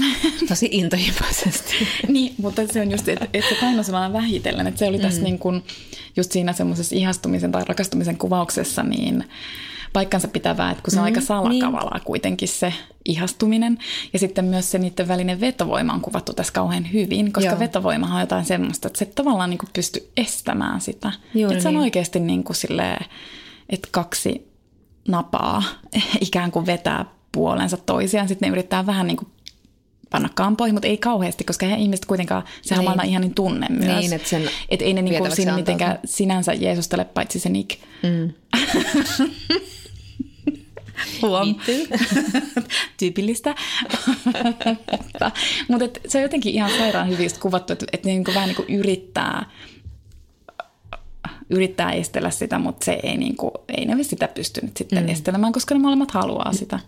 <laughs> tosi intohimoisesti. niin, mutta se on just, että, että se paino sellainen vähitellen. Että se oli tässä mm. niin kuin, just siinä semmoisessa ihastumisen tai rakastumisen kuvauksessa, niin paikkansa pitävää, että kun se on mm, aika salakavalaa niin. kuitenkin se ihastuminen. Ja sitten myös se niiden välinen vetovoima on kuvattu tässä kauhean hyvin, koska Joo. vetovoima on jotain semmoista, että se tavallaan niin pystyy estämään sitä. Juuri että se on niin. oikeasti niin kuin silleen, että kaksi napaa <laughs> ikään kuin vetää puolensa toisiaan. Sitten ne yrittää vähän niin kuin panna kampoihin, mutta ei kauheasti, koska he ihmiset kuitenkaan, sehän niin. maailman ihanin tunne myös. Niin, että sen et ei ne niinku siinä mitenkään sinänsä Jeesustele paitsi se Nick. Mm. <laughs> Huom. <laughs> Tyypillistä. mutta se on jotenkin ihan sairaan hyvin kuvattu, että, että ne niin vähän niin kuin yrittää yrittää estellä sitä, mutta se ei, niin kuin, ei ne sitä pystynyt sitten mm. estelemään, koska ne molemmat haluaa sitä.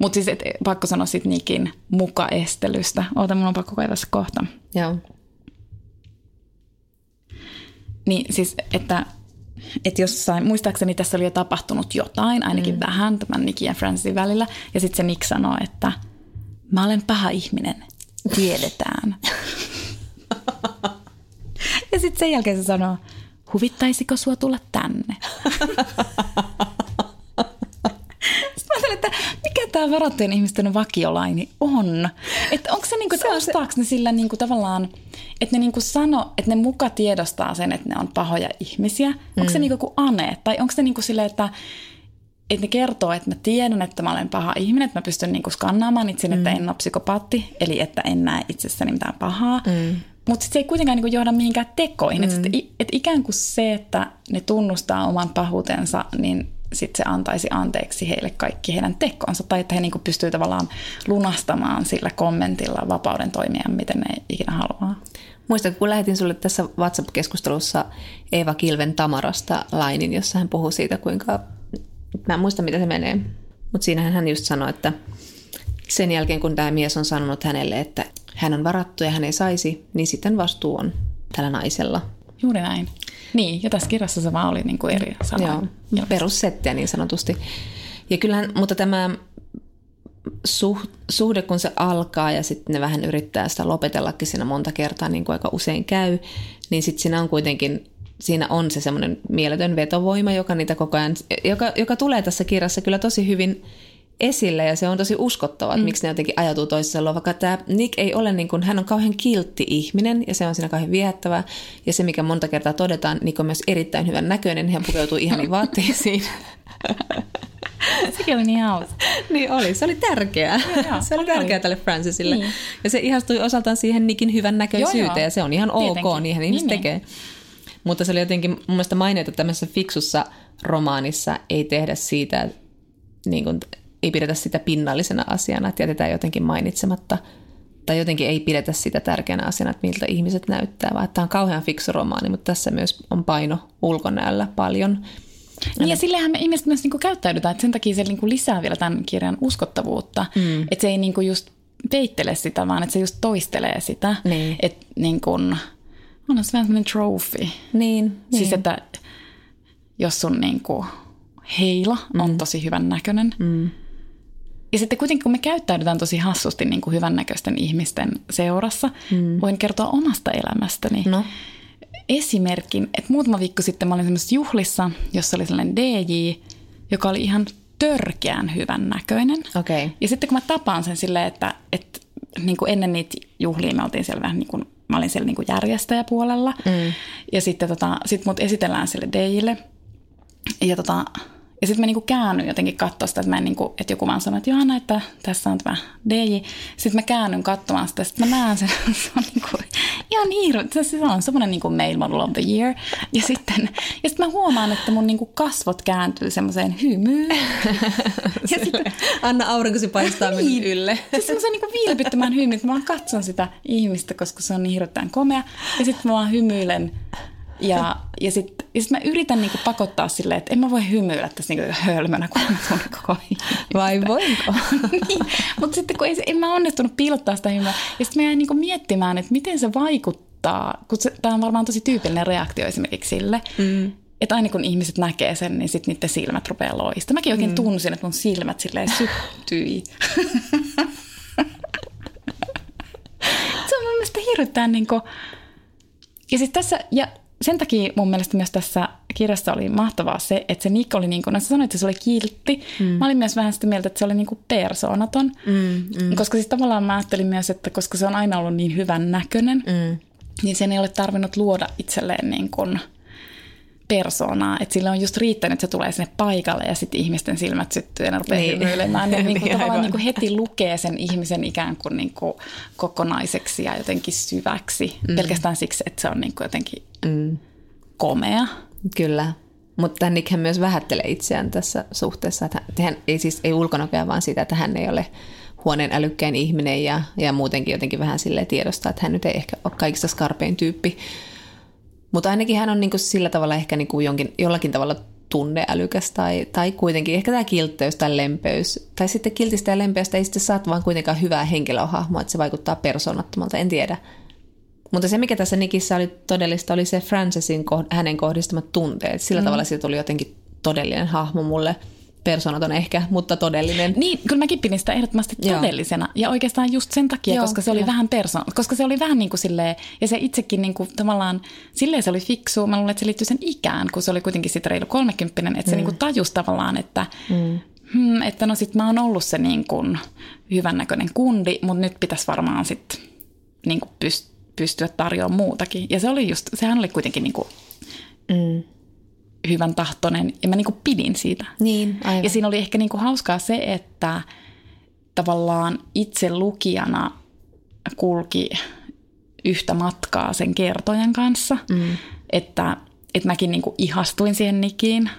Mutta siis et, pakko sanoa sitten Nikin mukaestelystä. Oota, mun on pakko kaivaa se kohta. Joo. Niin siis, että että jossain, muistaakseni tässä oli jo tapahtunut jotain, ainakin mm. vähän tämän Nikin ja Francisin välillä. Ja sitten se Nick sanoo, että mä olen paha ihminen, tiedetään. <laughs> ja sitten sen jälkeen se sanoo, huvittaisiko sua tulla tänne? <laughs> että mikä tämä varattujen ihmisten vakiolaini on? Että onko se niinku, että ostaako ne sillä niinku tavallaan, että ne niinku sano, että ne muka tiedostaa sen, että ne on pahoja ihmisiä. Mm. Onko se niinku kuin ane? Tai onko se niinku silleen, että että ne kertoo, että mä tiedän, että mä olen paha ihminen, että mä pystyn niinku skannaamaan itse, mm. että en ole psykopaatti, eli että en näe itsessäni mitään pahaa. Mm. Mutta se ei kuitenkaan niinku johda mihinkään tekoihin. Mm. Että et ikään kuin se, että ne tunnustaa oman pahuutensa, niin sit se antaisi anteeksi heille kaikki heidän tekonsa, tai että he niin pystyvät tavallaan lunastamaan sillä kommentilla vapauden toimia, miten ne ikinä haluaa. Muistatko, kun lähetin sulle tässä WhatsApp-keskustelussa Eeva Kilven Tamarasta lainin, jossa hän puhuu siitä, kuinka, mä en muista mitä se menee, mutta siinähän hän just sanoi, että sen jälkeen kun tämä mies on sanonut hänelle, että hän on varattu ja hän ei saisi, niin sitten vastuu on tällä naisella. Juuri näin. Niin, ja tässä kirjassa se vaan oli niin kuin eri sanoja. Joo, perussettiä niin sanotusti. Ja kyllähän, mutta tämä suh, suhde, kun se alkaa ja sitten ne vähän yrittää sitä lopetellakin siinä monta kertaa, niin kuin aika usein käy, niin sitten siinä on kuitenkin siinä on se semmoinen mieletön vetovoima, joka niitä koko ajan, joka, joka tulee tässä kirjassa kyllä tosi hyvin esille ja se on tosi uskottavaa, että mm. miksi ne jotenkin ajatuu toisessa vaikka tämä Nick ei ole niin kuin, hän on kauhean kiltti ihminen ja se on siinä kauhean viehättävää ja se mikä monta kertaa todetaan, Nick on myös erittäin hyvän näköinen, hän pukeutuu ihaniin vaatteisiin. <laughs> Sekin oli niin hauska. <laughs> niin oli, se oli tärkeää. Joo, se oli, oli tärkeää tälle Francisille. Niin. Ja se ihastui osaltaan siihen Nickin hyvän näköisyyteen joo, joo. ja se on ihan Tietenkin. ok, niinhän ihmiset niin, niin. tekee. Mutta se oli jotenkin mun mielestä mainita tämmöisessä fiksussa romaanissa ei tehdä siitä, niin kuin, ei pidetä sitä pinnallisena asiana, että jätetään jotenkin mainitsematta tai jotenkin ei pidetä sitä tärkeänä asiana, että miltä ihmiset näyttää, vaan että tämä on kauhean fiksu romaani, mutta tässä myös on paino ulkonäöllä paljon. Niin ja sillähän me ihmiset myös niinku käyttäydytään, että sen takia se niinku lisää vielä tämän kirjan uskottavuutta, mm. että se ei niinku just peittele sitä, vaan että se just toistelee sitä. Niin. Että niin kun, on se vähän semmoinen trophy. Niin, Siis niin. että jos sun niinku heila on mm. tosi hyvän näköinen, mm. Ja sitten kuitenkin kun me käyttäydytään tosi hassusti niin kuin hyvännäköisten ihmisten seurassa, mm. voin kertoa omasta elämästäni. No. Esimerkin, että muutama viikko sitten mä olin semmoisessa juhlissa, jossa oli sellainen DJ, joka oli ihan törkeän hyvän näköinen. Okei. Ja sitten kun mä tapaan sen silleen, että, että niin kuin ennen niitä juhlia me oltiin siellä vähän niin kuin, mä olin siellä niin kuin järjestäjäpuolella. Mm. Ja sitten tota, sit mut esitellään sille Deille. Ja tota, ja sitten mä niinku käännyn jotenkin katsoa sitä, että, mä en niinku, että joku vaan sanoo, että Johanna, että tässä on tämä DJ. Sitten mä käännyn katsomaan sitä, sitten mä näen sen, <laughs> se on niinku ihan hiiro. Se on semmoinen niinku male model of the year. Ja sitten, ja sitten mä huomaan, että mun niinku kasvot kääntyy semmoiseen hymyyn. <laughs> ja sitten, Anna aurinkosi paistaa niin, ylle. Siis semmoisen niinku vilpittömän hymyn, että mä vaan katson sitä ihmistä, koska se on niin hirveän komea. Ja sitten mä vaan hymyilen ja, ja sitten ja sit mä yritän niinku pakottaa silleen, että en mä voi hymyillä tässä niinku hölmönä, kun mä koko Vai voinko? <laughs> niin. Mutta sitten kun ei, en mä onnistunut piilottaa sitä hymyä. Ja sitten mä jäin niinku miettimään, että miten se vaikuttaa, kun tämä on varmaan tosi tyypillinen reaktio esimerkiksi sille, mm. että aina kun ihmiset näkee sen, niin sitten niiden silmät rupeaa loista. Mäkin oikein mm. tunsin, että mun silmät silleen syttyi. <laughs> se on mun mielestä hirveän niin kuin... Ja siis tässä, ja sen takia mun mielestä myös tässä kirjassa oli mahtavaa se, että se Nick oli niin kuin, no sä sanoit, että se oli kiltti. Mm. Mä olin myös vähän sitä mieltä, että se oli niin kuin persoonaton. Mm, mm. Koska siis tavallaan mä ajattelin myös, että koska se on aina ollut niin hyvän näköinen, mm. niin sen ei ole tarvinnut luoda itselleen niin kuin persoonaa. Että sille on just riittänyt, että se tulee sinne paikalle ja sitten ihmisten silmät syttyy ja ne rupeaa niin. hymyilemään. Ja niin <laughs> kuin tavallaan niin kuin heti lukee sen ihmisen ikään kuin, niin kuin kokonaiseksi ja jotenkin syväksi. Mm. Pelkästään siksi, että se on niin kuin jotenkin mm. komea. Kyllä. Mutta Nickhän myös vähättelee itseään tässä suhteessa, että hän ei siis ei ulkonäköä, vaan siitä, että hän ei ole huoneen älykkäin ihminen ja, ja muutenkin jotenkin vähän sille tiedostaa, että hän nyt ei ehkä ole kaikista skarpein tyyppi. Mutta ainakin hän on niinku sillä tavalla ehkä niinku jonkin, jollakin tavalla tunneälykäs tai, tai kuitenkin ehkä tämä kiltteys tai lempeys. Tai sitten kiltistä ja lempeästä ei sitten saat vaan kuitenkaan hyvää henkilöhahmoa, että se vaikuttaa persoonattomalta, en tiedä. Mutta se, mikä tässä Nikissä oli todellista, oli se Francesin hänen kohdistamat tunteet. Sillä mm. tavalla siitä tuli jotenkin todellinen hahmo mulle. Persoonaton ehkä, mutta todellinen. Niin, kyllä mäkin pidin sitä ehdottomasti todellisena. Joo. Ja oikeastaan just sen takia, Joo, koska se oli vähän persoon, koska se oli vähän niin kuin silleen, ja se itsekin niin kuin tavallaan, silleen se oli fiksu. Mä luulen, että se liittyy sen ikään, kun se oli kuitenkin sitten reilu kolmekymppinen, että mm. se niin kuin tajusi tavallaan, että mm. hmm, että no sit mä oon ollut se niin kuin hyvännäköinen kundi, mutta nyt pitäisi varmaan sitten niin kuin pyst- pystyä tarjoamaan muutakin. Ja se oli just, sehän oli kuitenkin niin kuin, mm. Hyvän tahtoinen ja mä niin kuin pidin siitä. Niin, aivan. Ja siinä oli ehkä niin kuin hauskaa se, että tavallaan itse lukijana kulki yhtä matkaa sen kertojan kanssa, mm. että, että mäkin niin kuin ihastuin siihen Nikiin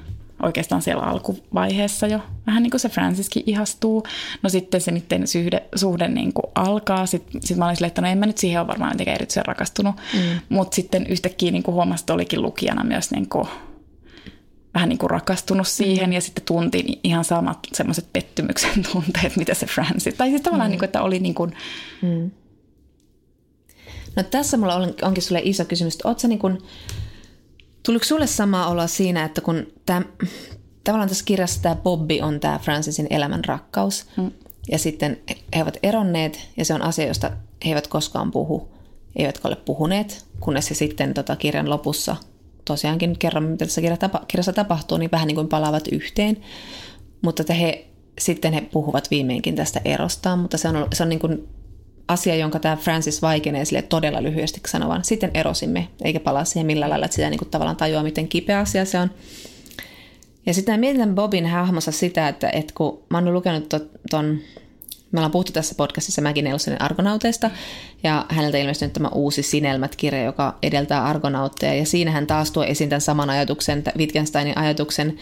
oikeastaan siellä alkuvaiheessa jo. Vähän niin kuin se Franciskin ihastuu. No sitten se niiden suhde, suhde niin kuin alkaa. Sitten sit mä olin silleen, että no en mä nyt siihen ole varmaan mitenkään erityisen rakastunut. Mm. Mutta sitten yhtäkkiä niin kuin huomasi, että olikin lukijana myös niin kuin, vähän niin kuin rakastunut siihen. Mm. Ja sitten tuntiin ihan samat semmoiset pettymyksen <laughs> tunteet, mitä se Francis. Tai siis tavallaan, mm. niin kuin, että oli niin kuin, mm. No tässä mulla on, onkin sulle iso kysymys. Oletko niin kuin, Tuliko sulle sama olla siinä, että kun tämä, tavallaan tässä kirjassa tämä Bobby on tämä Francisin elämän rakkaus, mm. ja sitten he ovat eronneet, ja se on asia, josta he eivät koskaan puhu, eivätkä ole puhuneet, kunnes se sitten tota kirjan lopussa tosiaankin kerran, mitä tässä kirjassa tapahtuu, niin vähän niin kuin palaavat yhteen. Mutta että he, sitten he puhuvat viimeinkin tästä erostaan, mutta se on, se on niin kuin asia, jonka tämä Francis vaikenee sille todella lyhyesti sanovan. Sitten erosimme, eikä palaa siihen millään lailla, että sitä niin kuin tavallaan tajua, miten kipeä asia se on. Ja sitten mietin Bobin hahmossa sitä, että, että kun mä oon lukenut ton, me ollaan puhuttu tässä podcastissa Maggie Nelsonin Argonauteista, ja häneltä ilmestynyt tämä uusi Sinelmät-kirja, joka edeltää Argonautteja, ja siinä hän taas tuo esiin tämän saman ajatuksen, Wittgensteinin ajatuksen,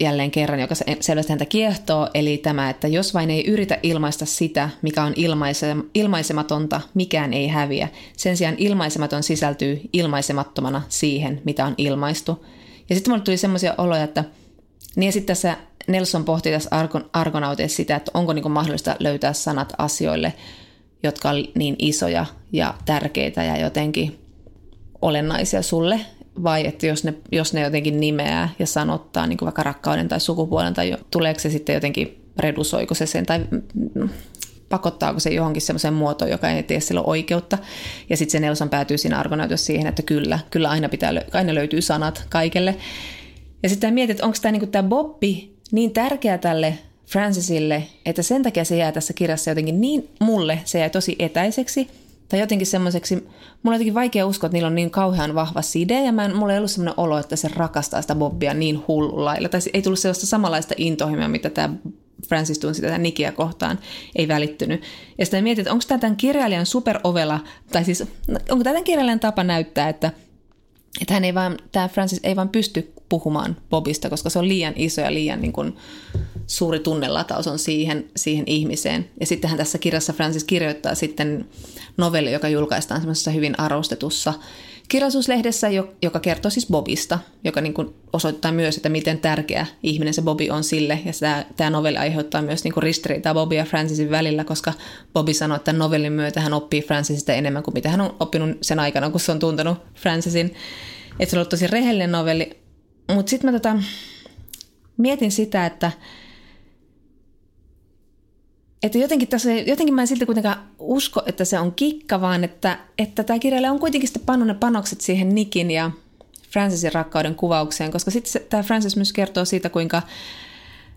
jälleen kerran, joka selvästi häntä kiehtoo, eli tämä, että jos vain ei yritä ilmaista sitä, mikä on ilmaisematonta, mikään ei häviä. Sen sijaan ilmaisematon sisältyy ilmaisemattomana siihen, mitä on ilmaistu. Ja sitten mulle tuli semmoisia oloja, että niin ja sitten tässä Nelson pohti tässä argon, argonauteessa sitä, että onko niin mahdollista löytää sanat asioille, jotka on niin isoja ja tärkeitä ja jotenkin olennaisia sulle, vai että jos ne, jos ne jotenkin nimeää ja sanottaa niin vaikka rakkauden tai sukupuolen, tai tuleeko se sitten jotenkin, redusoiko se sen, tai pakottaako se johonkin semmoiseen muotoon, joka ei tee silloin oikeutta. Ja sitten se Nelson päätyy siinä argonautus siihen, että kyllä, kyllä aina, pitää, aina löytyy sanat kaikelle. Ja sitten mietit, että onko tämä niinku tämä Bobby niin tärkeä tälle Francisille, että sen takia se jää tässä kirjassa jotenkin niin mulle, se jää tosi etäiseksi tai jotenkin semmoiseksi, mulla on jotenkin vaikea uskoa, että niillä on niin kauhean vahva side ja mä en, mulla ei ollut semmoinen olo, että se rakastaa sitä Bobbia niin hullulla Tai ei tullut sellaista samanlaista intohimoa, mitä tämä Francis tunsi tätä Nikiä kohtaan, ei välittynyt. Ja sitten mietin, että onko tämä tämän kirjailijan superovela, tai siis onko tämä tämän kirjailijan tapa näyttää, että, että hän ei vaan, tämä Francis ei vaan pysty puhumaan Bobista, koska se on liian iso ja liian niin kuin, suuri tunnelataus on siihen, siihen ihmiseen. Ja sittenhän tässä kirjassa Francis kirjoittaa sitten novelli, joka julkaistaan semmoisessa hyvin arvostetussa kirjallisuuslehdessä, joka kertoo siis Bobista, joka niin kuin osoittaa myös, että miten tärkeä ihminen se Bobi on sille. Ja tämä, tämä novelli aiheuttaa myös niin kuin ristiriitaa Bobby ja Francisin välillä, koska Bobby sanoi, että novellin myötä hän oppii Francisista enemmän kuin mitä hän on oppinut sen aikana, kun se on tuntenut Francisin. Että se on ollut tosi rehellinen novelli. Mutta sitten mä tota, mietin sitä, että että jotenkin, tässä, jotenkin mä en silti kuitenkaan usko, että se on kikka, vaan että, että tämä kirjailija on kuitenkin sitten pannut ne panokset siihen Nikin ja Francisin rakkauden kuvaukseen, koska sitten tämä Francis myös kertoo siitä, kuinka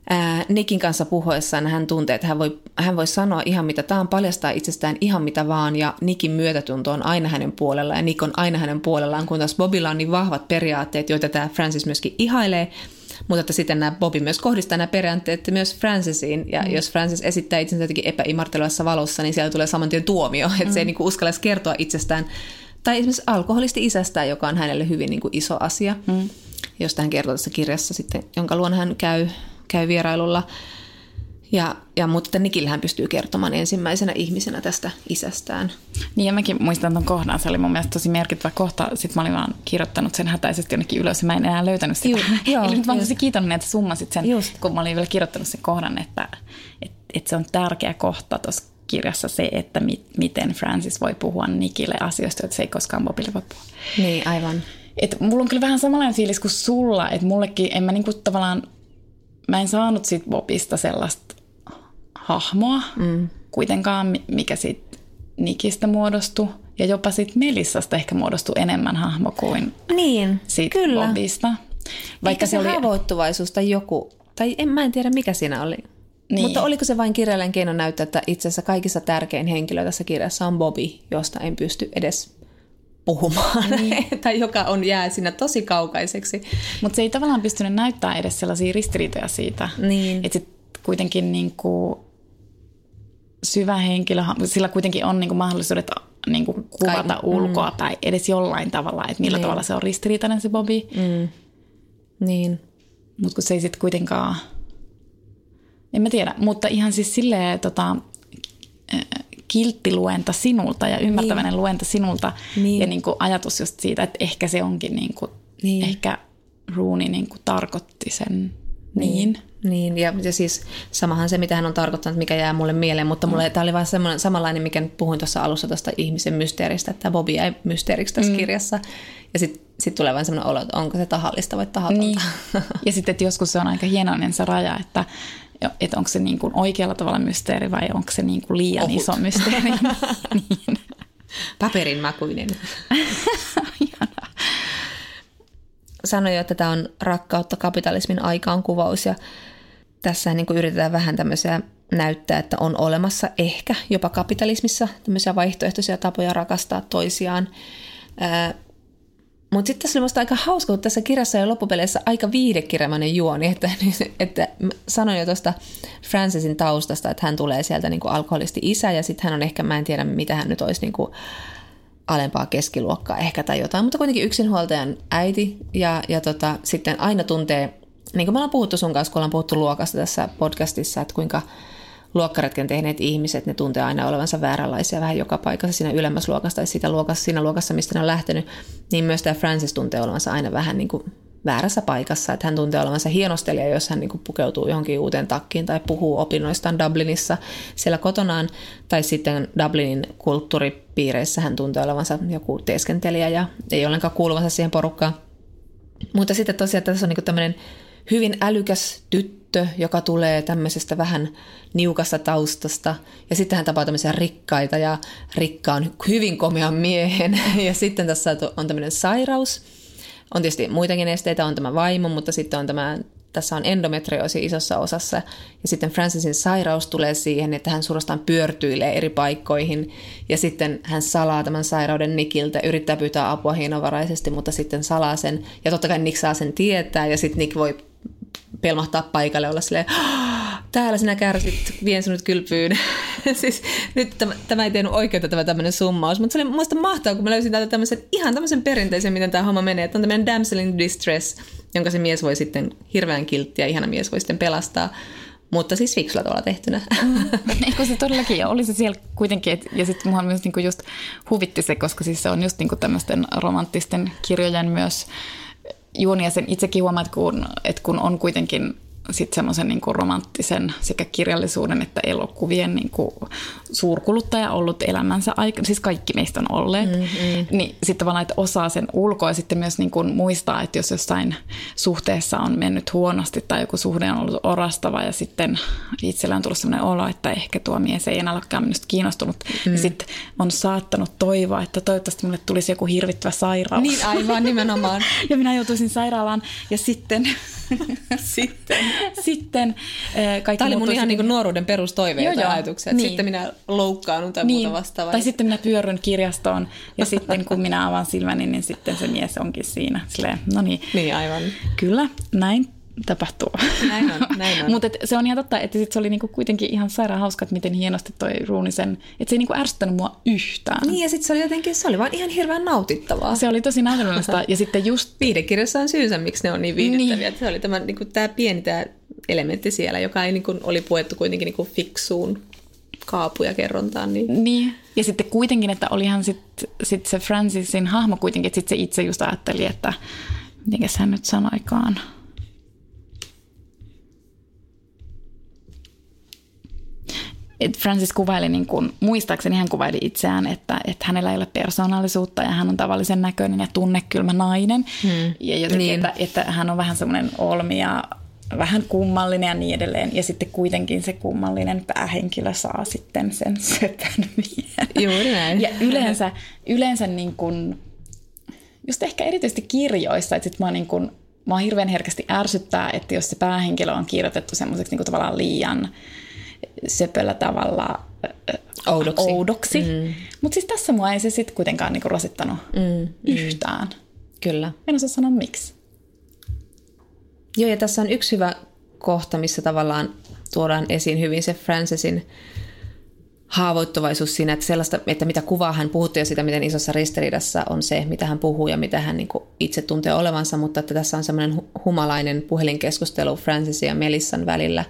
ää, Nikin kanssa puhuessaan hän tuntee, että hän voi, hän voi sanoa ihan mitä tämä on, paljastaa itsestään ihan mitä vaan, ja Nikin myötätunto on aina hänen puolellaan, ja Nick on aina hänen puolellaan, kun taas Bobilla on niin vahvat periaatteet, joita tämä Francis myöskin ihailee, mutta että sitten nämä Bobby myös kohdistaa nämä periaatteet myös Francisiin, ja mm. jos Francis esittää itsensä jotenkin epäimartelevassa valossa, niin siellä tulee saman tien tuomio, että mm. se ei niin uskalla kertoa itsestään, tai esimerkiksi alkoholisti isästään, joka on hänelle hyvin niin kuin iso asia, mm. josta hän kertoo tässä kirjassa sitten, jonka luona hän käy, käy vierailulla. Ja, ja, mutta Nikillä hän pystyy kertomaan ensimmäisenä ihmisenä tästä isästään. Niin ja mäkin muistan tuon kohdan, se oli mun mielestä tosi merkittävä kohta. Sitten mä olin vaan kirjoittanut sen hätäisesti jonnekin ylös ja mä en enää löytänyt sitä. Ju, <laughs> joo, Eli nyt mä tosi kiitollinen, että summasit sen, just. kun mä olin vielä kirjoittanut sen kohdan, että, että, että se on tärkeä kohta tuossa kirjassa se, että mi, miten Francis voi puhua Nikille asioista, että se ei koskaan Bobille voi puhua. Niin, aivan. Et mulla on kyllä vähän samanlainen fiilis kuin sulla, että mullekin, en mä niinku tavallaan, mä en saanut siitä Bobista sellaista hahmoa mm. kuitenkaan, mikä sitten Nikistä muodostui. Ja jopa sitten Melissasta ehkä muodostui enemmän hahmo kuin niin, siitä kyllä. Bobista. Vaikka se, se oli... haavoittuvaisuus tai joku, tai en mä en tiedä mikä siinä oli. Niin. Mutta oliko se vain kirjailijan keino näyttää, että itse asiassa kaikissa tärkein henkilö tässä kirjassa on Bobby, josta en pysty edes puhumaan, niin. <laughs> tai joka on jää siinä tosi kaukaiseksi. Mutta se ei tavallaan pystynyt näyttämään edes sellaisia ristiriitoja siitä. Niin. Että kuitenkin niin kuin syvä henkilö, sillä kuitenkin on niin kuin mahdollisuudet niin kuin kuvata Kai, ulkoa mm. päin edes jollain tavalla, että millä niin. tavalla se on ristiriitainen se Bobby. Mm. Niin. Mutta kun se ei sitten kuitenkaan, en mä tiedä, mutta ihan siis silleen tota, kilttiluenta sinulta ja ymmärtäväinen niin. luenta sinulta niin. ja niin kuin ajatus just siitä, että ehkä se onkin niin kuin, niin. ehkä Rooney niin kuin tarkoitti sen niin. niin. Niin, ja, ja siis samahan se, mitä hän on tarkoittanut, mikä jää mulle mieleen, mutta mulle mm. tämä oli semmoinen, samanlainen, mikä nyt puhuin tuossa alussa tuosta ihmisen mysteeristä, että Bobby jäi mysteeriksi tässä mm. kirjassa. Ja sitten sit tulee vain semmoinen olo, että onko se tahallista vai tahatonta. Niin. <laughs> Ja sitten, että joskus se on aika hienoinen se raja, että, että onko se niin kuin oikealla tavalla mysteeri vai onko se niin kuin liian Ohut. iso mysteeri. <laughs> niin. Paperin makuinen. <laughs> Sanoin jo, että tämä on rakkautta kapitalismin aikaan kuvaus ja tässä niin yritetään vähän tämmöisiä näyttää, että on olemassa ehkä jopa kapitalismissa tämmöisiä vaihtoehtoisia tapoja rakastaa toisiaan. Mutta sitten tässä oli musta aika hauska, kun tässä kirjassa on loppupeleissä aika viidekirjamainen juoni, että, <laughs> että sanoin jo tuosta Francisin taustasta, että hän tulee sieltä niin kuin alkoholisti isä ja sitten hän on ehkä, mä en tiedä mitä hän nyt olisi niin kuin alempaa keskiluokkaa ehkä tai jotain, mutta kuitenkin yksinhuoltajan äiti ja, ja tota, sitten aina tuntee niin kuin me ollaan puhuttu sun kanssa, kun ollaan puhuttu luokasta tässä podcastissa, että kuinka luokkaretken tehneet ihmiset, ne tuntee aina olevansa vääränlaisia vähän joka paikassa siinä ylemmässä luokassa tai siinä luokassa, siinä luokassa, mistä ne on lähtenyt, niin myös tämä Francis tuntee olevansa aina vähän niin kuin väärässä paikassa, että hän tuntee olevansa hienostelija, jos hän niin pukeutuu johonkin uuteen takkiin tai puhuu opinnoistaan Dublinissa siellä kotonaan, tai sitten Dublinin kulttuuripiireissä hän tuntee olevansa joku teeskentelijä ja ei ollenkaan kuuluvansa siihen porukkaan. Mutta sitten tosiaan tässä on niin tämmöinen hyvin älykäs tyttö, joka tulee tämmöisestä vähän niukasta taustasta. Ja sitten hän tapaa tämmöisiä rikkaita ja rikkaan hyvin komean miehen. <laughs> Ja sitten tässä on tämmöinen sairaus. On tietysti muitakin esteitä, on tämä vaimo, mutta sitten on tämä tässä on endometrioosi isossa osassa. Ja sitten Francisin sairaus tulee siihen, että hän suorastaan pyörtyilee eri paikkoihin. Ja sitten hän salaa tämän sairauden Nikiltä, yrittää pyytää apua hienovaraisesti, mutta sitten salaa sen. Ja totta kai Nick saa sen tietää ja sitten Nick voi pelmahtaa paikalle, olla silleen, täällä sinä kärsit, vien sinut kylpyyn. <laughs> siis nyt tämä, tämä ei tehnyt oikeutta tämä tämmöinen summaus, mutta se oli muista mahtavaa, kun mä löysin täältä tämmöisen, ihan tämmöisen perinteisen, miten tämä homma menee, että on tämmöinen damsel in distress, jonka se mies voi sitten, hirveän kiltti ja ihana mies voi sitten pelastaa. Mutta siis fiksulla tavalla tehtynä. Mm. Eikö se todellakin oli se siellä kuitenkin, et, ja sitten mua myös niinku just huvitti se, koska siis se on just niinku tämmöisten romanttisten kirjojen myös juoni ja sen itsekin huomaat, kun, että kun on kuitenkin sitten semmoisen niin romanttisen sekä kirjallisuuden että elokuvien niin kuin suurkuluttaja ollut elämänsä aikana, siis kaikki meistä on olleet, mm-hmm. niin sitten tavallaan, että osaa sen ulkoa ja sitten myös niin kuin muistaa, että jos jossain suhteessa on mennyt huonosti tai joku suhde on ollut orastava ja sitten itsellä on tullut sellainen olo, että ehkä tuo mies ei enää olekaan minusta kiinnostunut, mm. niin sitten on saattanut toivoa, että toivottavasti minulle tulisi joku hirvittävä sairaus. Niin aivan nimenomaan. <laughs> ja minä joutuisin sairaalaan ja sitten <laughs> sitten. <laughs> sitten eh, kaikki Tämä oli mun ihan niin nuoruuden perustoiveita ja ajatuksia, niin. sitten minä loukkaannun tai niin. muuta vastaavaa. Tai sitten minä pyörryn kirjastoon ja sitten kun minä avaan silmäni, niin sitten se mies onkin siinä. Silleen, no niin. Niin aivan. Kyllä, näin tapahtuu. Näin on, näin on. <laughs> Mutta se on ihan totta, että sit se oli niinku kuitenkin ihan sairaan hauska, että miten hienosti toi Ruunisen, että se ei niinku ärsyttänyt mua yhtään. Niin ja sitten se oli jotenkin, se oli vaan ihan hirveän nautittavaa. Se oli tosi nautinnollista <laughs> ja sitten just... Viidekirjassa on syynsä, miksi ne on niin viihdyttäviä. Niin. Se oli tämä niinku, tää pieni tää elementti siellä, joka ei niinku, oli puettu kuitenkin niinku fiksuun kaapuja kerrontaan. Niin. niin. Ja sitten kuitenkin, että olihan sitten sit se Francisin hahmo kuitenkin, että sitten se itse just ajatteli, että miten hän nyt sanoikaan, Francis kuvaili, niin kuin, muistaakseni hän kuvaili itseään, että, että hänellä ei ole persoonallisuutta ja hän on tavallisen näköinen ja tunnekylmä nainen. Hmm. Ja jotenkin, niin. että, että hän on vähän semmoinen olmi ja vähän kummallinen ja niin edelleen. Ja sitten kuitenkin se kummallinen päähenkilö saa sitten sen <laughs> söpön miehen. Juuri näin. Ja yleensä, yleensä niin kuin, just ehkä erityisesti kirjoissa, että sit mä niin kuin, mä hirveän herkästi ärsyttää, että jos se päähenkilö on kirjoitettu semmoiseksi niin tavallaan liian söpöllä tavalla oudoksi. oudoksi. Mm. Mutta siis tässä mua ei se sitten kuitenkaan niinku rasittanut mm, mm. yhtään. Kyllä. En osaa sanoa miksi. Joo, ja tässä on yksi hyvä kohta, missä tavallaan tuodaan esiin hyvin se Francisin haavoittuvaisuus siinä, että, sellaista, että mitä kuvaa hän puhutti ja sitä, miten isossa ristiriidassa on se, mitä hän puhuu ja mitä hän niin itse tuntee olevansa, mutta että tässä on semmoinen humalainen puhelinkeskustelu Francisin ja Melissan välillä,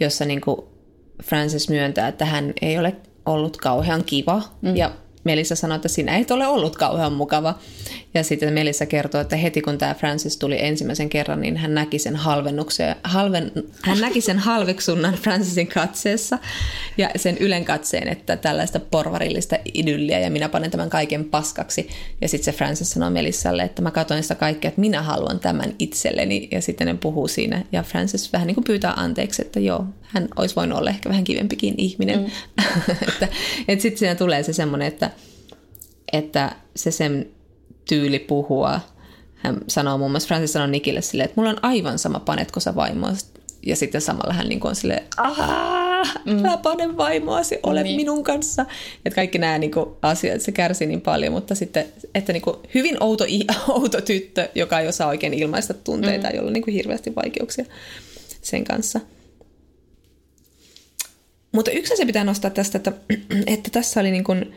jossa niin kuin Francis myöntää, että hän ei ole ollut kauhean kiva mm. ja Melissa sanoi, että sinä et ole ollut kauhean mukava. Ja sitten Melissa kertoo, että heti kun tämä Francis tuli ensimmäisen kerran, niin hän näki sen halvennuksen, halven, hän näki sen halveksunnan Francisin katseessa ja sen ylen katseen, että tällaista porvarillista idylliä ja minä panen tämän kaiken paskaksi. Ja sitten se Francis sanoi Melissalle, että mä katsoin sitä kaikkea, että minä haluan tämän itselleni. Ja sitten ne puhuu siinä ja Francis vähän niin kuin pyytää anteeksi, että joo, hän olisi voinut olla ehkä vähän kivempikin ihminen. Mm. <laughs> että että sitten siinä tulee se semmoinen, että, että se sen tyyli puhua, hän sanoo muun muassa, Francis sanoo Nikille silleen, että mulla on aivan sama panetko sä vaimoasi. Ja sitten samalla hän niin on silleen, mm. älä pane vaimoasi, ole niin. minun kanssa. Että kaikki nämä niin kuin, asiat, se kärsii niin paljon, mutta sitten, että niin kuin, hyvin outo, <laughs> outo tyttö, joka ei osaa oikein ilmaista tunteita, mm. jolla on niin kuin, hirveästi vaikeuksia sen kanssa. Mutta yksi asia pitää nostaa tästä, että, <clears throat> että tässä oli niin kuin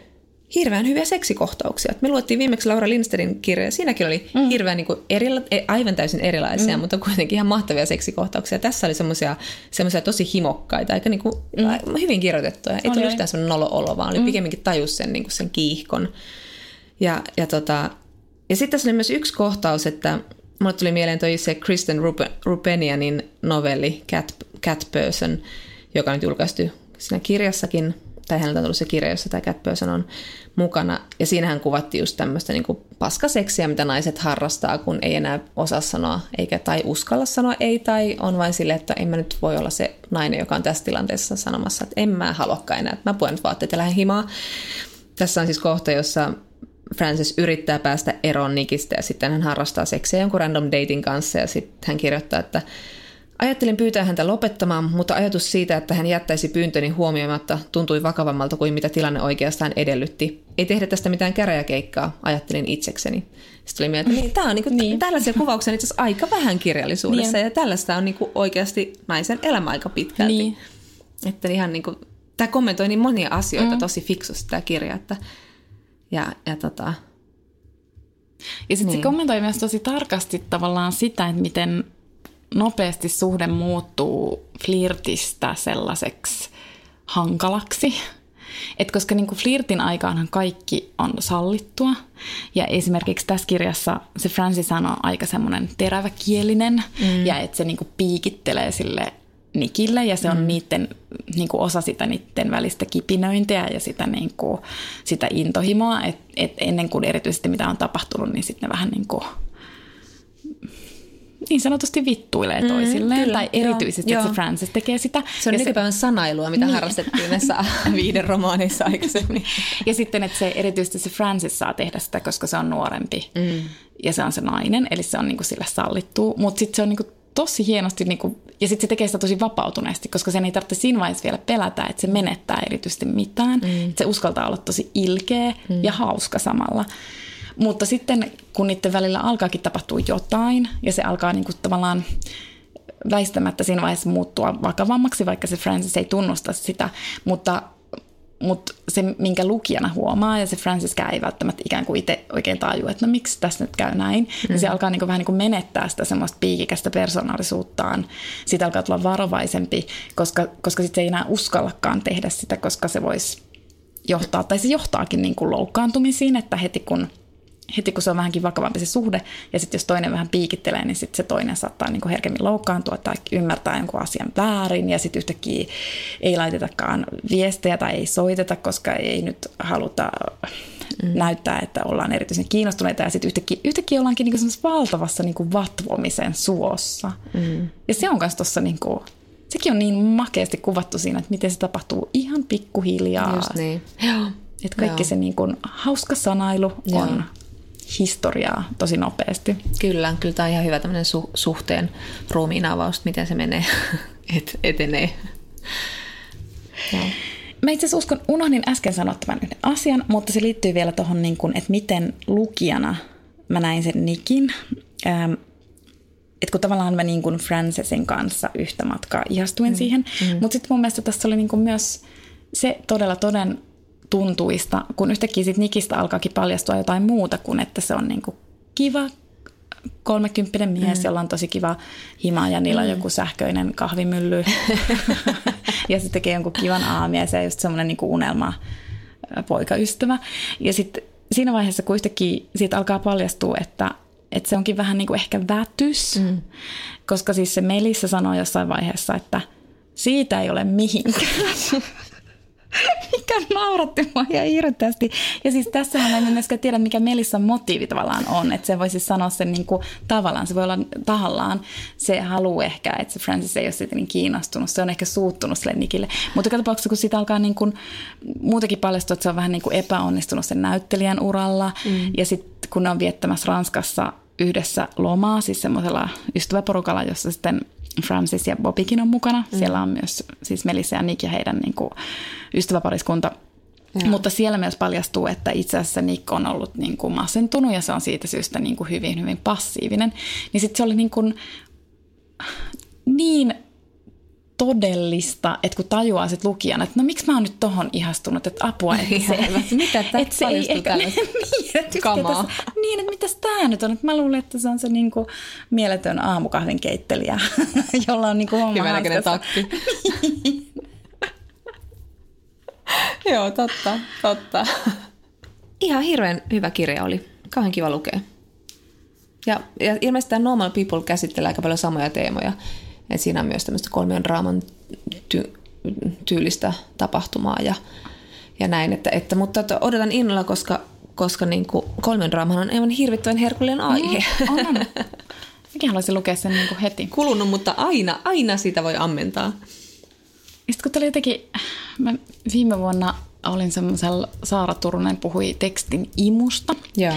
hirveän hyviä seksikohtauksia. Me luettiin viimeksi Laura Lindsterin kirja, siinäkin oli mm. hirveän niin kuin erila- e, aivan täysin erilaisia, mm. mutta kuitenkin ihan mahtavia seksikohtauksia. Tässä oli semmoisia tosi himokkaita, aika niin kuin, mm. hyvin kirjoitettuja. Ei tullut yhtään semmoinen nolo-olo, vaan oli mm. pikemminkin tajus sen, niin kuin sen kiihkon. Ja, ja, tota, ja sitten tässä oli myös yksi kohtaus, että mulle tuli mieleen toi se Kristen Rupenianin novelli Cat, Cat Person, joka on nyt julkaistu siinä kirjassakin, tai häneltä on tullut se kirja, jossa tämä Cat Person on mukana. Ja siinähän kuvattiin just tämmöistä niin paskaseksiä, mitä naiset harrastaa, kun ei enää osaa sanoa eikä tai uskalla sanoa ei, tai on vain sille, että en mä nyt voi olla se nainen, joka on tässä tilanteessa sanomassa, että en mä haluakaan enää, että mä puen nyt vaatteet ja lähden himaa. Tässä on siis kohta, jossa Francis yrittää päästä eroon Nikistä ja sitten hän harrastaa seksiä jonkun random dating kanssa ja sitten hän kirjoittaa, että Ajattelin pyytää häntä lopettamaan, mutta ajatus siitä, että hän jättäisi pyyntöni huomioimatta, tuntui vakavammalta kuin mitä tilanne oikeastaan edellytti. Ei tehdä tästä mitään käräjäkeikkaa, ajattelin itsekseni. Sitten tuli mieltä, että niin, tämä on niinku, niin. tällaisia kuvauksia itse asiassa aika vähän kirjallisuudessa, niin. ja tällaista on niinku oikeasti naisen elämä aika pitkälti. Niin. Että ihan niinku, tämä kommentoi niin monia asioita mm. tosi fiksusti tämä kirja, että ja, ja tota, ja sitten niin. se kommentoi myös tosi tarkasti tavallaan sitä, että miten nopeasti suhde muuttuu flirtistä sellaiseksi hankalaksi. Et koska niinku flirtin aikaanhan kaikki on sallittua. Ja esimerkiksi tässä kirjassa se Francis on aika semmoinen teräväkielinen mm. ja että se niinku piikittelee sille Nikille ja se on mm. niiden, niin kuin osa sitä niiden välistä kipinöintiä ja sitä, niin kuin, sitä intohimoa, että et ennen kuin erityisesti mitä on tapahtunut, niin sitten ne vähän niin kuin, niin sanotusti vittuilee mm, toisilleen, mm, tai erityisesti, joo, että se Francis tekee sitä. Se on nykypäivän se, sanailua, mitä niin. harrastettiin näissä <laughs> viiden romaaneissa aikaisemmin. ja sitten, että se erityisesti se Francis saa tehdä sitä, koska se on nuorempi, mm. ja se on se nainen, eli se on niin kuin sille sallittu, mutta sitten se on niin kuin tosi hienosti, niin kuin, ja sitten se tekee sitä tosi vapautuneesti, koska sen ei tarvitse siinä vaiheessa vielä pelätä, että se menettää erityisesti mitään. Mm. Että se uskaltaa olla tosi ilkeä mm. ja hauska samalla. Mutta sitten kun niiden välillä alkaakin tapahtua jotain, ja se alkaa niin kuin tavallaan väistämättä siinä vaiheessa muuttua vakavammaksi, vaikka se Francis ei tunnusta sitä, mutta mutta se, minkä lukijana huomaa, ja se Francisca ei välttämättä ikään kuin itse oikein tajua, että no miksi tässä nyt käy näin, mm. niin se alkaa niin kuin vähän niin kuin menettää sitä semmoista piikikästä persoonallisuuttaan. Siitä alkaa tulla varovaisempi, koska, koska sitten se ei enää uskallakaan tehdä sitä, koska se voisi johtaa, tai se johtaakin niin kuin loukkaantumisiin, että heti kun – heti kun se on vähänkin vakavampi se suhde, ja sitten jos toinen vähän piikittelee, niin sitten se toinen saattaa niin kuin herkemmin loukkaantua tai ymmärtää jonkun asian väärin, ja sitten yhtäkkiä ei laitetakaan viestejä tai ei soiteta, koska ei nyt haluta mm. näyttää, että ollaan erityisen kiinnostuneita, ja sitten yhtäkkiä, yhtäkkiä ollaankin niin kuin valtavassa niin kuin vatvomisen suossa. Mm. Ja se on myös tuossa niin kuin, sekin on niin makeasti kuvattu siinä, että miten se tapahtuu ihan pikkuhiljaa. Just niin. Joo. Että kaikki Joo. se niin kuin hauska sanailu Joo. on historiaa tosi nopeasti. Kyllä, kyllä tämä on ihan hyvä tämmöinen su- suhteen ruumiin avaus, miten se menee, <laughs> et, etenee. Ja. Mä itse asiassa uskon, unohdin äsken sanoa tämän yhden asian, mutta se liittyy vielä tuohon, niin että miten lukijana mä näin sen Nikin. Ähm, että kun tavallaan mä niin kuin Francesin kanssa yhtä matkaa ihastuin mm. siihen. Mm. Mutta sitten mun mielestä tässä oli niin kuin myös se todella toden tuntuista, kun yhtäkkiä sit Nikistä alkaakin paljastua jotain muuta kuin, että se on niinku kiva kolmekymppinen mies, mm. jolla on tosi kiva hima ja niillä on mm. joku sähköinen kahvimylly <laughs> ja se tekee jonkun kivan aamia ja se on just semmoinen niinku unelma poikaystävä. Ja sitten siinä vaiheessa, kun yhtäkkiä siitä alkaa paljastua, että, että se onkin vähän niin kuin ehkä vätys, mm. koska siis se Melissa sanoi jossain vaiheessa, että siitä ei ole mihinkään. <laughs> mikä nauratti mua ihan hirveästi. Ja siis tässä mä en myöskään tiedä, mikä Melissan motiivi tavallaan on. Että se voisi sanoa sen niin kuin tavallaan, se voi olla tahallaan. Se haluaa ehkä, että se Francis ei ole siitä niin kiinnostunut. Se on ehkä suuttunut sille Nikille. Mutta joka tapauksessa, kun siitä alkaa niin kuin, muutenkin paljastua, että se on vähän niin kuin epäonnistunut sen näyttelijän uralla. Mm. Ja sitten kun ne on viettämässä Ranskassa yhdessä lomaa, siis semmoisella ystäväporukalla, jossa sitten Francis ja Bobikin on mukana. Mm. Siellä on myös siis Melissa ja Nick ja heidän niin kuin, ystäväpariskunta. Ja. Mutta siellä myös paljastuu, että itse asiassa Nick on ollut niin kuin masentunut ja se on siitä syystä niin kuin hyvin, hyvin passiivinen. Niin sitten se oli niin, kuin, niin todellista, että kun tajuaa sit lukijana, että no miksi mä oon nyt tohon ihastunut, että apua, että se, mitä että se ei ehkä, <laughs> niin, että Kamaa. Tässä, niin, että mitäs tää nyt on, että mä luulen, että se on se niinku mieletön aamukahvin keittelijä, <laughs> jolla on niinku homma Hyvänäköinen takki. <laughs> Joo, totta, totta. Ihan hirveän hyvä kirja oli. Kauhean kiva lukea. Ja, ja ilmeisesti tämä Normal People käsittelee aika paljon samoja teemoja. Et siinä on myös tämmöistä kolmion draaman ty- tyylistä tapahtumaa ja, ja näin. Että, että, mutta että odotan innolla, koska, koska niin kuin kolmion draaman on aivan hirvittävän herkullinen aihe. No, on. <laughs> Mikä haluaisin lukea sen niin kuin heti. Kulunut, mutta aina, aina sitä voi ammentaa. Sitten kun tuli jotenkin, mä viime vuonna olin semmoisella, Saara Turunen puhui tekstin imusta. Joo.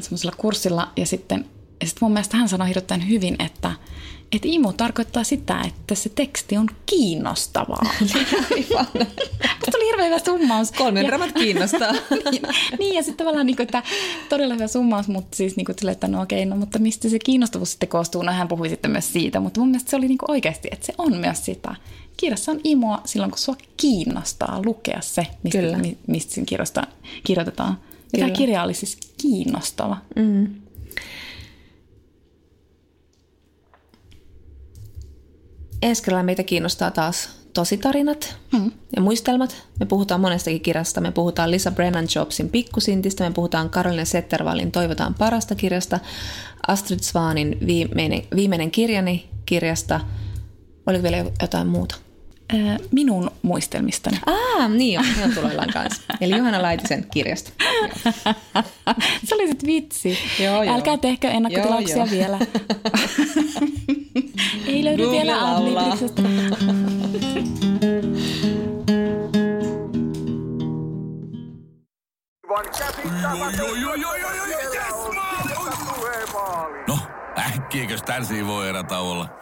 Semmoisella kurssilla ja sitten, ja sitten mun mielestä hän sanoi hirveän hyvin, että että imo tarkoittaa sitä, että se teksti on kiinnostavaa. <laughs> Mutta oli hirveän hyvä summaus. Kolmen dramat kiinnostaa. <laughs> niin, niin, ja sitten tavallaan, niin kuin, että todella hyvä summaus, mutta siis niin kuin, sille, että no okei, no mutta mistä se kiinnostavuus sitten koostuu? No hän puhui sitten myös siitä, mutta mun mielestä se oli niin kuin oikeasti, että se on myös sitä. Kirjassa on imoa silloin, kun sua kiinnostaa lukea se, mistä, Kyllä. mistä kirjoista, kirjoitetaan. Ja tämä kirja oli siis kiinnostava. Mm. Ensi kerralla meitä kiinnostaa taas tositarinat mm. ja muistelmat. Me puhutaan monestakin kirjasta. Me puhutaan Lisa Brennan Jobsin Pikkusintistä, me puhutaan Karolina Settervallin Toivotaan parasta kirjasta, Astrid Svanin viimeinen, viimeinen kirjani kirjasta. Oliko vielä jotain muuta? Minun muistelmistani. Ah, niin on, ne on tuloillaan kanssa. Eli Johanna Laitisen kirjasta. <laughs> Se oli sitten vitsi. Joo, joo. Älkää tehkö ennakkotilauksia joo, joo. vielä. <laughs> Ei löydy Google vielä Adlibriksestä. No, äkkiäkös tän voi erätä olla?